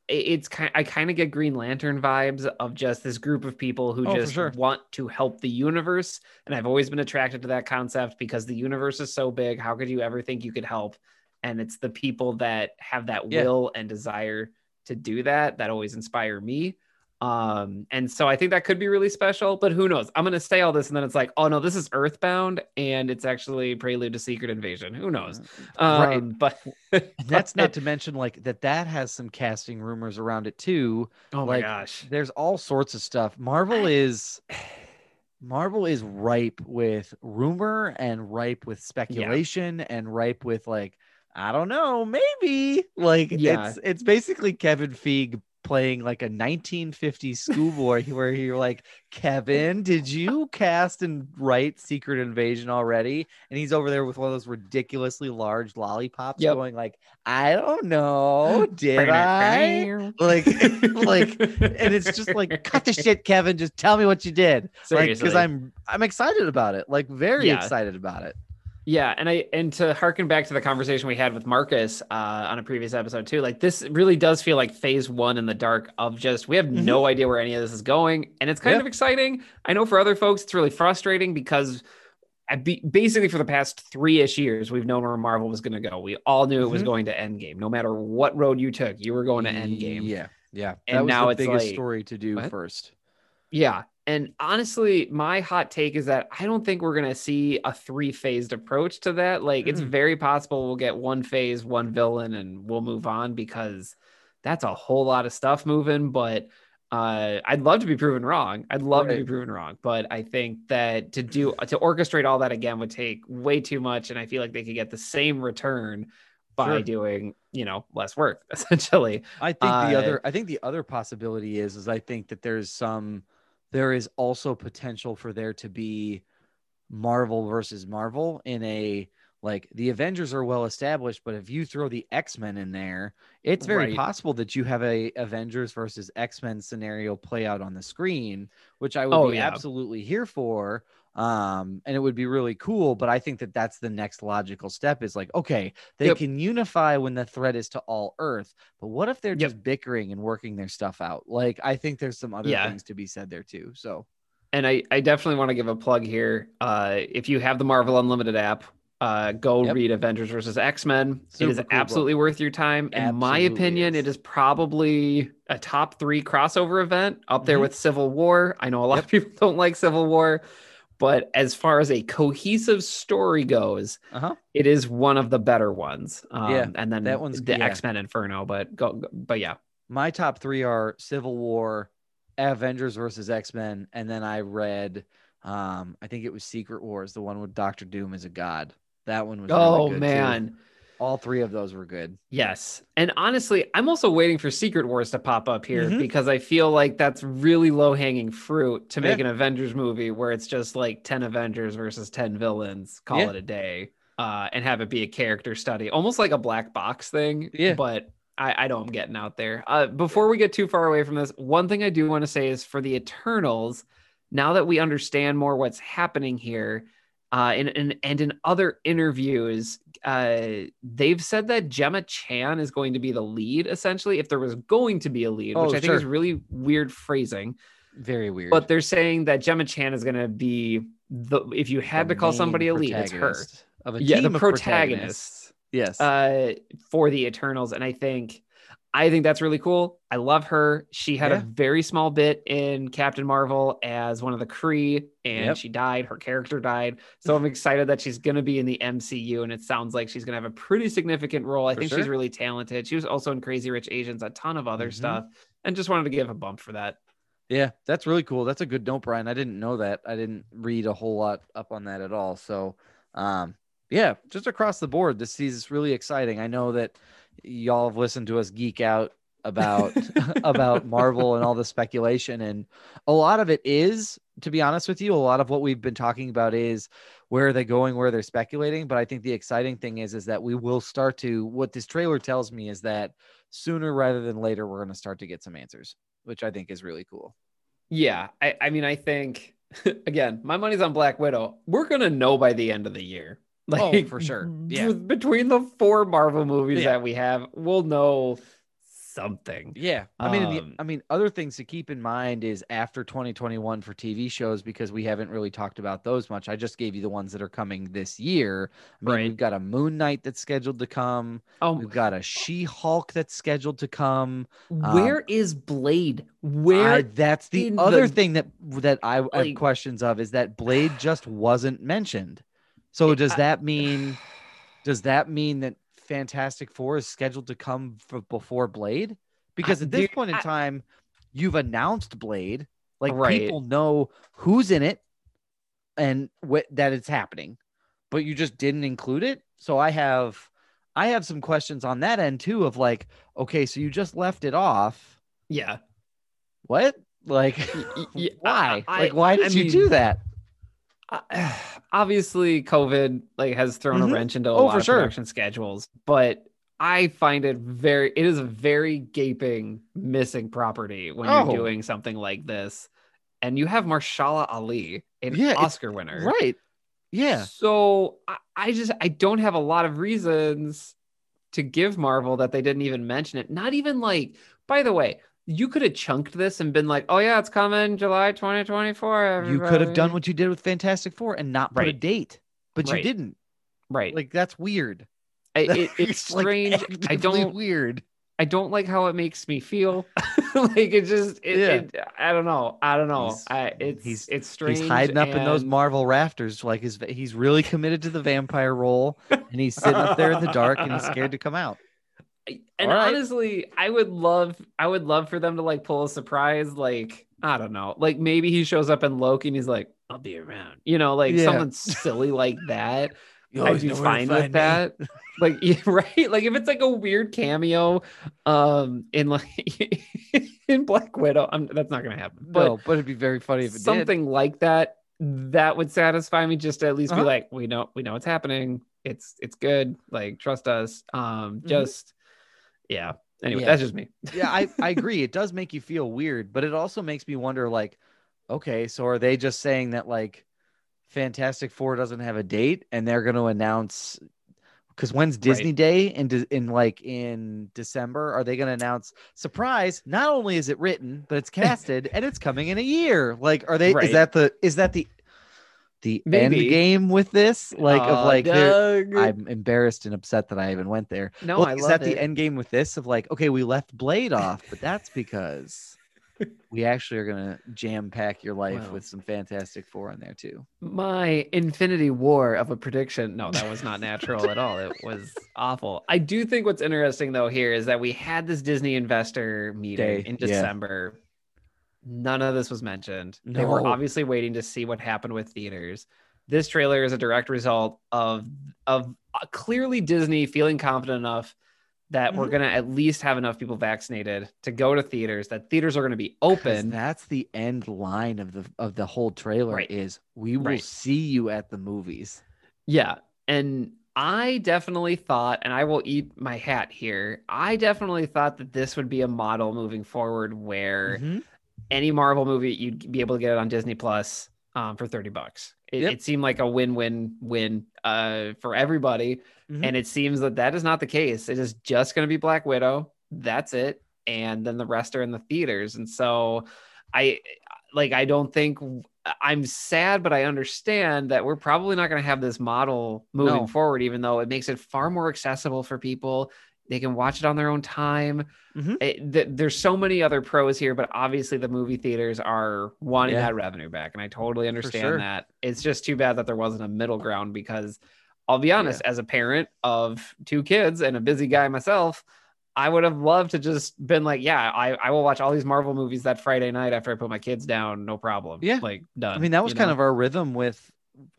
it's kind. I kind of get Green Lantern vibes of just this group of people who Oh, just sure. want to help the universe, and I've always been attracted to that concept because the universe is so big. How could you ever think you could help? And it's the people that have that Yeah. will and desire to do that that always inspire me. Um, and so I think that could be really special, but who knows? I'm gonna say all this, and then it's like, oh no, this is Earthbound, and it's actually Prelude to Secret Invasion. Who knows? Right. Um, but that's not to mention like that that has some casting rumors around it too. oh my gosh, There's all sorts of stuff. Marvel is Marvel is ripe with rumor and ripe with speculation and ripe with like I don't know, maybe like Yeah. it's it's basically Kevin Feige playing like a 1950s schoolboy where you're like, Kevin, did you cast and write Secret Invasion already? And he's over there with one of those ridiculously large lollipops Yep. going like, I don't know, did I? Like, like, and it's just like, cut the shit, Kevin. Just tell me what you did. Like, because I'm I'm excited about it. Like, very Yeah. excited about it. Yeah, and I and to harken back to the conversation we had with Marcus uh, on a previous episode too, like this really does feel like phase one in the dark of just we have no idea where any of this is going, and it's kind Yeah. of exciting. I know for other folks it's really frustrating because I be, basically for the past three ish years we've known where Marvel was going to go. We all knew it was Mhm. going to Endgame. No matter what road you took, you were going to Endgame. Yeah, yeah. And that was now it's the it's biggest like- story to do What? first. Yeah. And honestly, my hot take is that I don't think we're going to see a three phased approach to that. Like, it's Mm-mm. very possible we'll get one phase, one villain, and we'll move on because that's a whole lot of stuff moving. But uh, I'd love to be proven wrong. I'd love to be proven wrong. But I think that to do, to orchestrate all that again would take way too much. And I feel like they could get the same return by Sure. doing, you know, less work essentially. I think the Uh, other I think the other possibility is is I think that there's some there is also potential for there to be Marvel versus Marvel in a like the Avengers are well established, but if you throw the X-Men in there, it's very Right. possible that you have a Avengers versus X-Men scenario play out on the screen, which I would Oh, be yeah. absolutely here for. Um, and it would be really cool, but I think that that's the next logical step is like, okay, they Yep. can unify when the threat is to all Earth, but what if they're Yep. just bickering and working their stuff out? Like, I think there's some other Yeah. things to be said there too. So, and I, I definitely want to give a plug here. Uh, if you have the Marvel Unlimited app, uh, go Yep. read Avengers versus X Men. It is cool book. absolutely worth your time. In my opinion, is. it is probably a top three crossover event up there Mhm. with Civil War. I know a lot of people don't like Civil War, but as far as a cohesive story goes, uh huh. it is one of the better ones. Um, Yeah, and then that one's- the yeah. X Men Inferno. But go, go- but yeah, My top three are Civil War, Avengers versus X Men, and then I read, um, I think it was Secret Wars, the one with Doctor Doom as a god. That one was. really oh good, too. Man. all three of those were good. Yes. And honestly, I'm also waiting for Secret Wars to pop up here Mhm. because I feel like that's really low hanging fruit to make Yeah. an Avengers movie where it's just like 10 Avengers versus 10 villains, call Yeah. it a day, uh, and have it be a character study, almost like a black box thing. Yeah. But I, I know I'm getting out there. Uh, before we get too far away from this, one thing I do want to say is for the Eternals, now that we understand more what's happening here, uh, and, and, and in other interviews, uh, they've said that Gemma Chan is going to be the lead, essentially, if there was going to be a lead, which Oh, I think is really weird phrasing. Very weird. But they're saying that Gemma Chan is going to be the, if you had The to call somebody a lead, it's her. Of a Yeah, the protagonist Yes. uh, for the Eternals. And I think, I think that's really cool. I love her. She had a very small bit in Captain Marvel as one of the Kree, and Yep. she died. Her character died. So I'm excited that she's going to be in the MCU, and it sounds like she's going to have a pretty significant role. I For think she's really talented. She was also in Crazy Rich Asians, a ton of other Mhm. stuff, and just wanted to give a bump for that. Yeah, that's really cool. That's a good note, Brian. I didn't know that. I didn't read a whole lot up on that at all. So, um, yeah, just across the board, this is really exciting. I know that y'all have listened to us geek out about about Marvel and all the speculation, and a lot of it is, to be honest with you, a lot of what we've been talking about is where are they going, where they're speculating. But I think the exciting thing is, is that we will start to. What this trailer tells me is that sooner rather than later, we're going to start to get some answers, which I think is really cool. Yeah, I, I mean, I think again, my money's on Black Widow. We're gonna know by the end of the year. Oh, for sure. Yeah. Between the four Marvel movies Yeah. that we have, we'll know something. Yeah, I mean, and the- Um, I mean, other things to keep in mind is after 2021 for TV shows because we haven't really talked about those much. I just gave you the ones that are coming this year. I mean, Right. we've got a Moon Knight that's scheduled to come. Oh, We've got a She-Hulk that's scheduled to come. where is Blade? Where? I- that's the other the- thing that that I have questions of is that Blade just wasn't mentioned. So does I- that mean? Does that mean that Fantastic Four is scheduled to come before Blade? Because I- at this dude, point in I- time, you've announced Blade. Like Right. people know who's in it and what that it's happening, but you just didn't include it. So I have I have some questions on that end too of like, okay, so you just left it off Yeah. What? Like, Y- y- why? I- like, why I did you mean- do that? Obviously covid like has thrown Mhm. a wrench into a Oh, lot of sure. production schedules but i find it very it is a very gaping missing property when Oh. you're doing something like this and you have mahershala ali an Yeah, oscar winner Right. Yeah. so I, I just i don't have a lot of reasons to give marvel that they didn't even mention it not even like by the way you could have chunked this and been like oh yeah it's coming july 2024 You could have done what you did with Fantastic Four and not put a date, but you didn't. right Like, that's weird. I- it, it's like, strange. I don't. Weird. I don't like how it makes me feel. like it just. It, Yeah. it, I don't know. I don't know. He's- I, it's he's- it's strange. He's hiding up in those Marvel rafters, like his. He's really committed to the vampire role, and he's sitting up there in the dark, and he's scared to come out. And right. honestly, I would love. I would love for them to like pull a surprise. Like I don't know. Like maybe he shows up in Loki and he's like, "I'll be around." You know, like Yeah. something silly like that. You I'd be know where to fine with me. that. Like, yeah, right? Like if it's like a weird cameo, um, in like in Black Widow, I'm, that's not gonna happen. But no, but it'd be very funny if it did. something like that, that would satisfy me. Just to at least Uh-huh. be like, we know, we know it's happening. It's it's good. Like trust us. Um, just yeah. Anyway, Yeah. that's just me. yeah, I, I agree. It does make you feel weird, but it also makes me wonder like, okay, so are they just saying that like Fantastic Four doesn't have a date and they're going to announce because when's Disney Right. Day in de- in like in December? Are they going to announce surprise? Not only is it written, but it's casted and it's coming in a year. Like, are they? Right. Is that the? Is that the? The end game with this, like of like, Doug. I'm embarrassed and upset that I even went there. no, Well, I is love that it. the end game with this of like, okay, we left Blade off, but that's because we actually are gonna jam pack your life Wow. with some Fantastic Four in there too. my infinity war of a prediction no that was not natural at all it was awful i do think what's interesting though here is that we had this disney investor meeting Day, in yeah. december none of this was mentioned they were obviously waiting to see what happened with theaters this trailer is a direct result of of uh, clearly disney feeling confident enough that we're Mhm. going to at least have enough people vaccinated to go to theaters that theaters are going to be open That's the end line of the of the whole trailer Right. is we will Right. see you at the movies. Yeah. And I definitely thought, and I will eat my hat here, I definitely thought that this would be a model moving forward where Mhm. Any Marvel movie you'd be able to get it on Disney Plus um, for 30 bucks. It, Yep. it seemed like a win win win uh, for everybody. Mhm. And it seems that that is not the case. It is just going to be Black Widow. That's it. And then the rest are in the theaters. And so I like, I don't think I'm sad, but I understand that we're probably not going to have this model moving No. forward, even though it makes it far more accessible for people. They can watch it on their own time. Mhm. It- th- there's so many other pros here, but obviously the movie theaters are wanting Yeah. that revenue back, and I totally understand sure. that. It's just too bad that there wasn't a middle ground because I'll be honest, as a parent of two kids and a busy guy myself, I would have loved to just been like, yeah, I, I will watch all these Marvel movies that Friday night after I put my kids down, no problem. Yeah. like done. I mean, that was kind know? of our rhythm with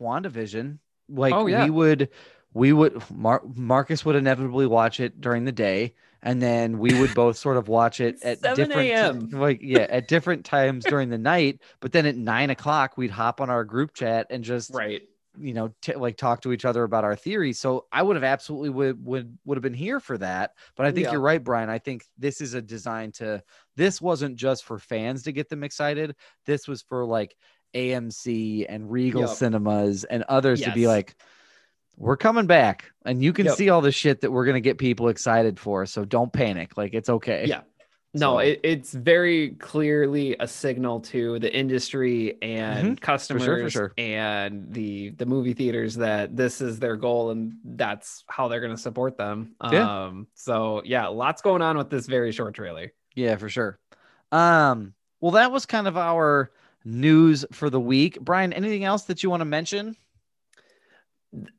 WandaVision. Like Oh, yeah. we would we would Mar- Marcus would inevitably watch it during the day and then we would both sort of watch it at different like yeah at different times during the night but then at nine o'clock we'd hop on our group chat and just right. you know t- like talk to each other about our theories so i would have absolutely would would would have been here for that but i think Yeah. you're right brian i think this is a design to this wasn't just for fans to get them excited this was for like amc and regal Yep. cinemas and others to be like we're coming back and you can Yep. see all the shit that we're going to get people excited for so don't panic like it's okay Yeah. No, So- it, it's very clearly a signal to the industry and customers sure. and the the movie theaters that this is their goal and that's how they're going to support them. Yeah. Um so yeah, lots going on with this very short trailer. Yeah, for sure. Um, well, that was kind of our news for the week. Brian, anything else that you want to mention?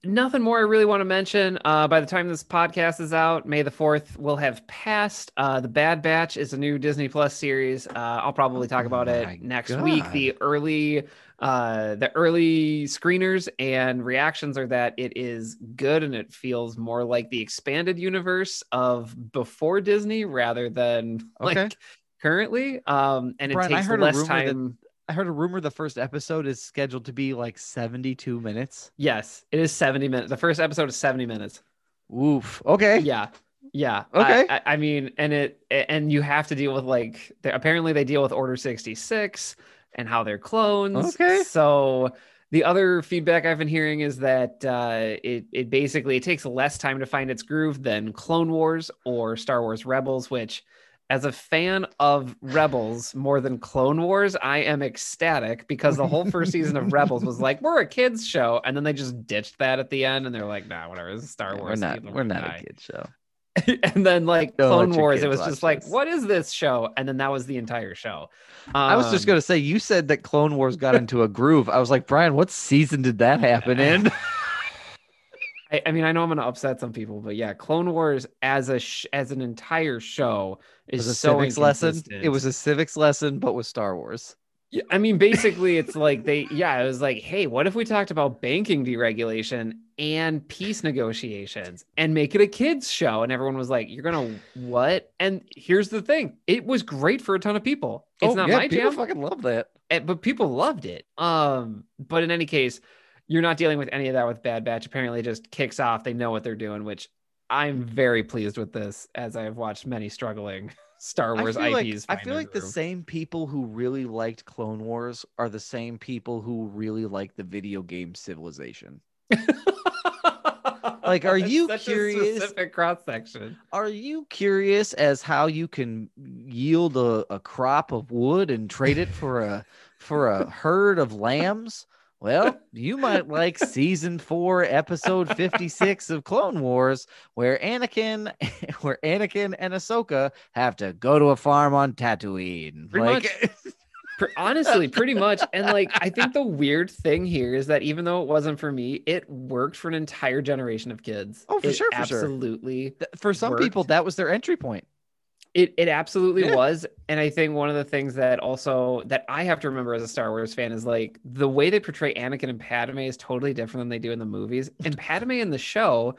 Nothing more I really want to mention. Uh, by the time this podcast is out, May the 4th will have passed. Uh, the Bad Batch is a new Disney Plus series. Uh, I'll probably talk about my it next week. The early uh, the early screeners and reactions are that it is good and it feels more like the expanded universe of before Disney rather than Okay. like currently. Um, and it Brian, I takes less rumor that- time. I heard a rumor the first episode is scheduled to be like 72 minutes. Yes, it is 70 minutes. The first episode is 70 minutes. Oof. Okay. Yeah. Yeah. Okay. I, I, I mean, and it and you have to deal with like apparently they deal with Order 66 and how they're clones. Okay. So the other feedback I've been hearing is that uh, it it basically it takes less time to find its groove than Clone Wars or Star Wars Rebels, which as a fan of Rebels more than Clone Wars, I am ecstatic because the whole first season of Rebels was like, we're a kids show, and then they just ditched that at the end, and they're like, nah, whatever, is Star Yeah, Wars. we're not we're not die." a kid show. and then like Don't Clone Wars, it was just like, this. what is this show? And then that was the entire show. I was just Um, going to say you said that Clone Wars got into a groove. I was like, "Brian, what season did that happen in?" I, I mean, I know I'm going to upset some people, but yeah, Clone Wars as a sh- as an entire show is a so civics lesson. It was a civics lesson but with Star Wars. Yeah, I mean, basically, it's like they, yeah, it was like, hey, what if we talked about banking deregulation and peace negotiations and make it a kids' show? And everyone was like, you're gonna what? And here's the thing: it was great for a ton of people. It's Oh, not yeah, my people jam, fucking love that. eh, but people loved it. Um, but in any case, you're not dealing with any of that with Bad Batch. Apparently, just kicks off. They know what they're doing, which I'm very pleased with this, as I have watched many struggling Star Wars I feel IPs. like, I feel like the same people who really liked Clone Wars are the same people who really like the video game Civilization. Like, are That's you curious? cross section. Are you curious as how you can yield a, a crop of wood and trade it for a for a herd of lambs? Well, you might like season four, episode 56 of Clone Wars, where Anakin where Anakin and Ahsoka have to go to a farm on Tatooine. Pretty like Pr- Honestly, pretty much. And like, I think the weird thing here is that even though it wasn't for me, it worked for an entire generation of kids. Oh, for It sure, for sure. absolutely. th- for some people, that was their entry point. It it absolutely Yeah. was. And I think one of the things that also that I have to remember as a Star Wars fan is like the way they portray Anakin and Padme is totally different than they do in the movies. And Padme in the show,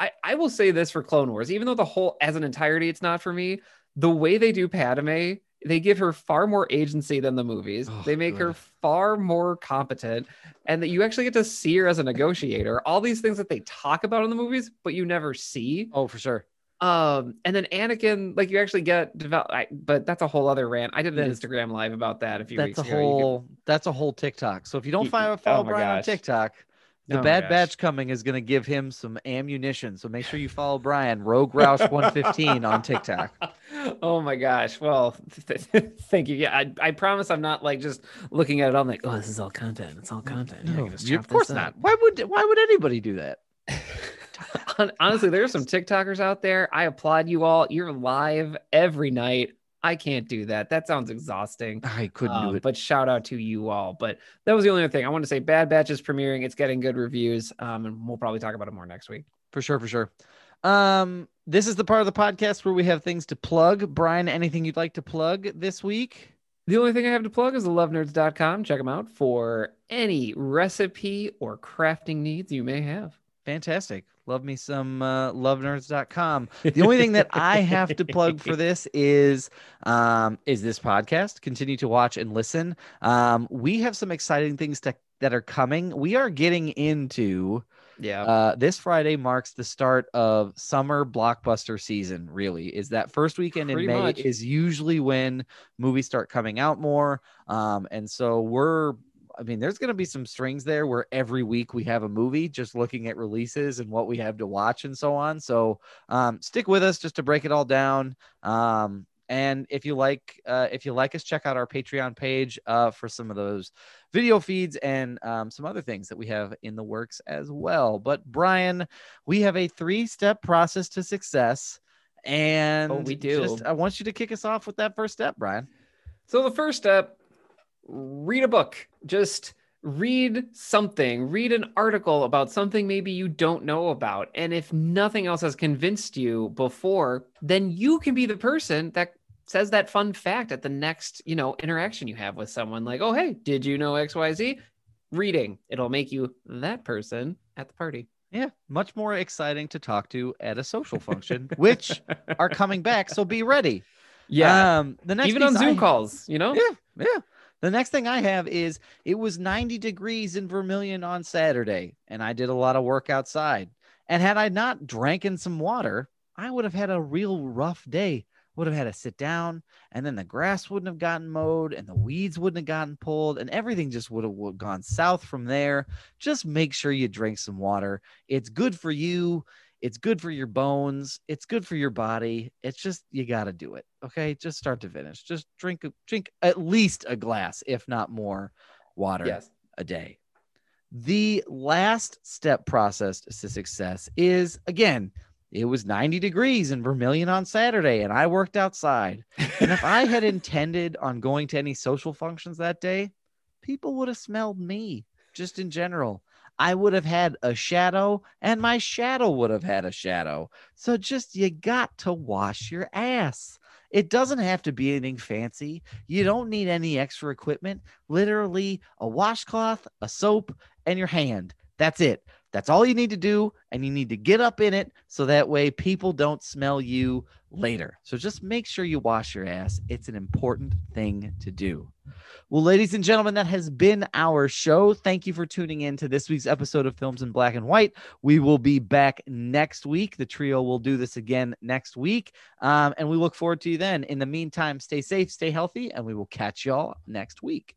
I, I will say this for Clone Wars, even though the whole as an entirety it's not for me, the way they do Padme, they give her far more agency than the movies. Oh, they make her far more competent, and that you actually get to see her as a negotiator. All these things that they talk about in the movies, but you never see. Oh, for sure. Um, and then Anakin, like you actually get develop, I, but that's a whole other rant. I did an Instagram live about that a few That's weeks a ago. Whole that's a whole TikTok. So if you don't follow, follow oh Brian on. TikTok, the Oh Bad. Batch coming is going to give him some ammunition. So make sure you follow Brian Rogue Roush 115 on TikTok. oh my gosh. Well, thank you. Yeah, I, I promise I'm not like just looking at it. I'm like, oh, this is all content. It's all content. No, can just you- of course not. Why would why would anybody do that? Hon- Honestly, there are some TikTokers out there. I applaud you all. You're live every night. I can't do that. That sounds exhausting. I couldn't Um, do it. But shout out to you all. But that was the only other thing I want to say. Bad Batch is premiering. It's getting good reviews. Um, and we'll probably talk about it more next week. For sure, for sure. Um, this is the part of the podcast where we have things to plug. Brian, anything you'd like to plug this week? The only thing I have to plug is thelovenerds.com. Check them out for any recipe or crafting needs you may have. Fantastic. Love me some uh, lovenerds.com. The only thing that I have to plug for this is um, is this podcast. Continue to watch and listen. Um, we have some exciting things to, that are coming. We are getting into Yeah. uh, this Friday marks the start of summer blockbuster season. Really, is that first weekend Pretty in May much. is usually when movies start coming out more. Um, and so we're. I mean, there's going to be some strings there where every week we have a movie, just looking at releases and what we have to watch and so on. So um, stick with us just to break it all down. Um, and if you like, uh, if you like us, check out our Patreon page uh, for some of those video feeds and um, some other things that we have in the works as well. But Brian, we have a three-step process to success, and Oh, we do. Just, I want you to kick us off with that first step, Brian. So the first step, read a book. Just read something, read an article about something maybe you don't know about. And if nothing else has convinced you before, then you can be the person that says that fun fact at the next, you know, interaction you have with someone like, "Oh, hey, did you know XYZ?" Reading. It'll make you that person at the party. Yeah, much more exciting to talk to at a social function, which are coming back. So be ready. Yeah. Um, the next Even on Zoom I- calls, you know? Yeah, yeah. The next thing I have is it was 90 degrees in Vermilion on Saturday, and I did a lot of work outside. And had I not drank in some water, I would have had a real rough day. Would have had to sit down, and then the grass wouldn't have gotten mowed, and the weeds wouldn't have gotten pulled, and everything just would have gone south from there. Just make sure you drink some water. It's good for you. It's good for your bones. It's good for your body. It's just you got to do it. Okay, just start to finish. Just drink a- drink at least a glass, if not more, water Yes. a day. The last step process to success is again, it was 90 degrees in Vermilion on Saturday, and I worked outside. And if I had intended on going to any social functions that day, people would have smelled me just in general. I would have had a shadow, and my shadow would have had a shadow. So just you got to wash your ass. It doesn't have to be anything fancy. You don't need any extra equipment. Literally, a washcloth, a soap, and your hand. That's it. That's all you need to do. And you need to get up in it so that way people don't smell you later. So just make sure you wash your ass. It's an important thing to do. Well, ladies and gentlemen, that has been our show. Thank you for tuning in to this week's episode of Films in Black and White. We will be back next week. The trio will do this again next week. Um, and we look forward to you then. In the meantime, stay safe, stay healthy, and we will catch y'all next week.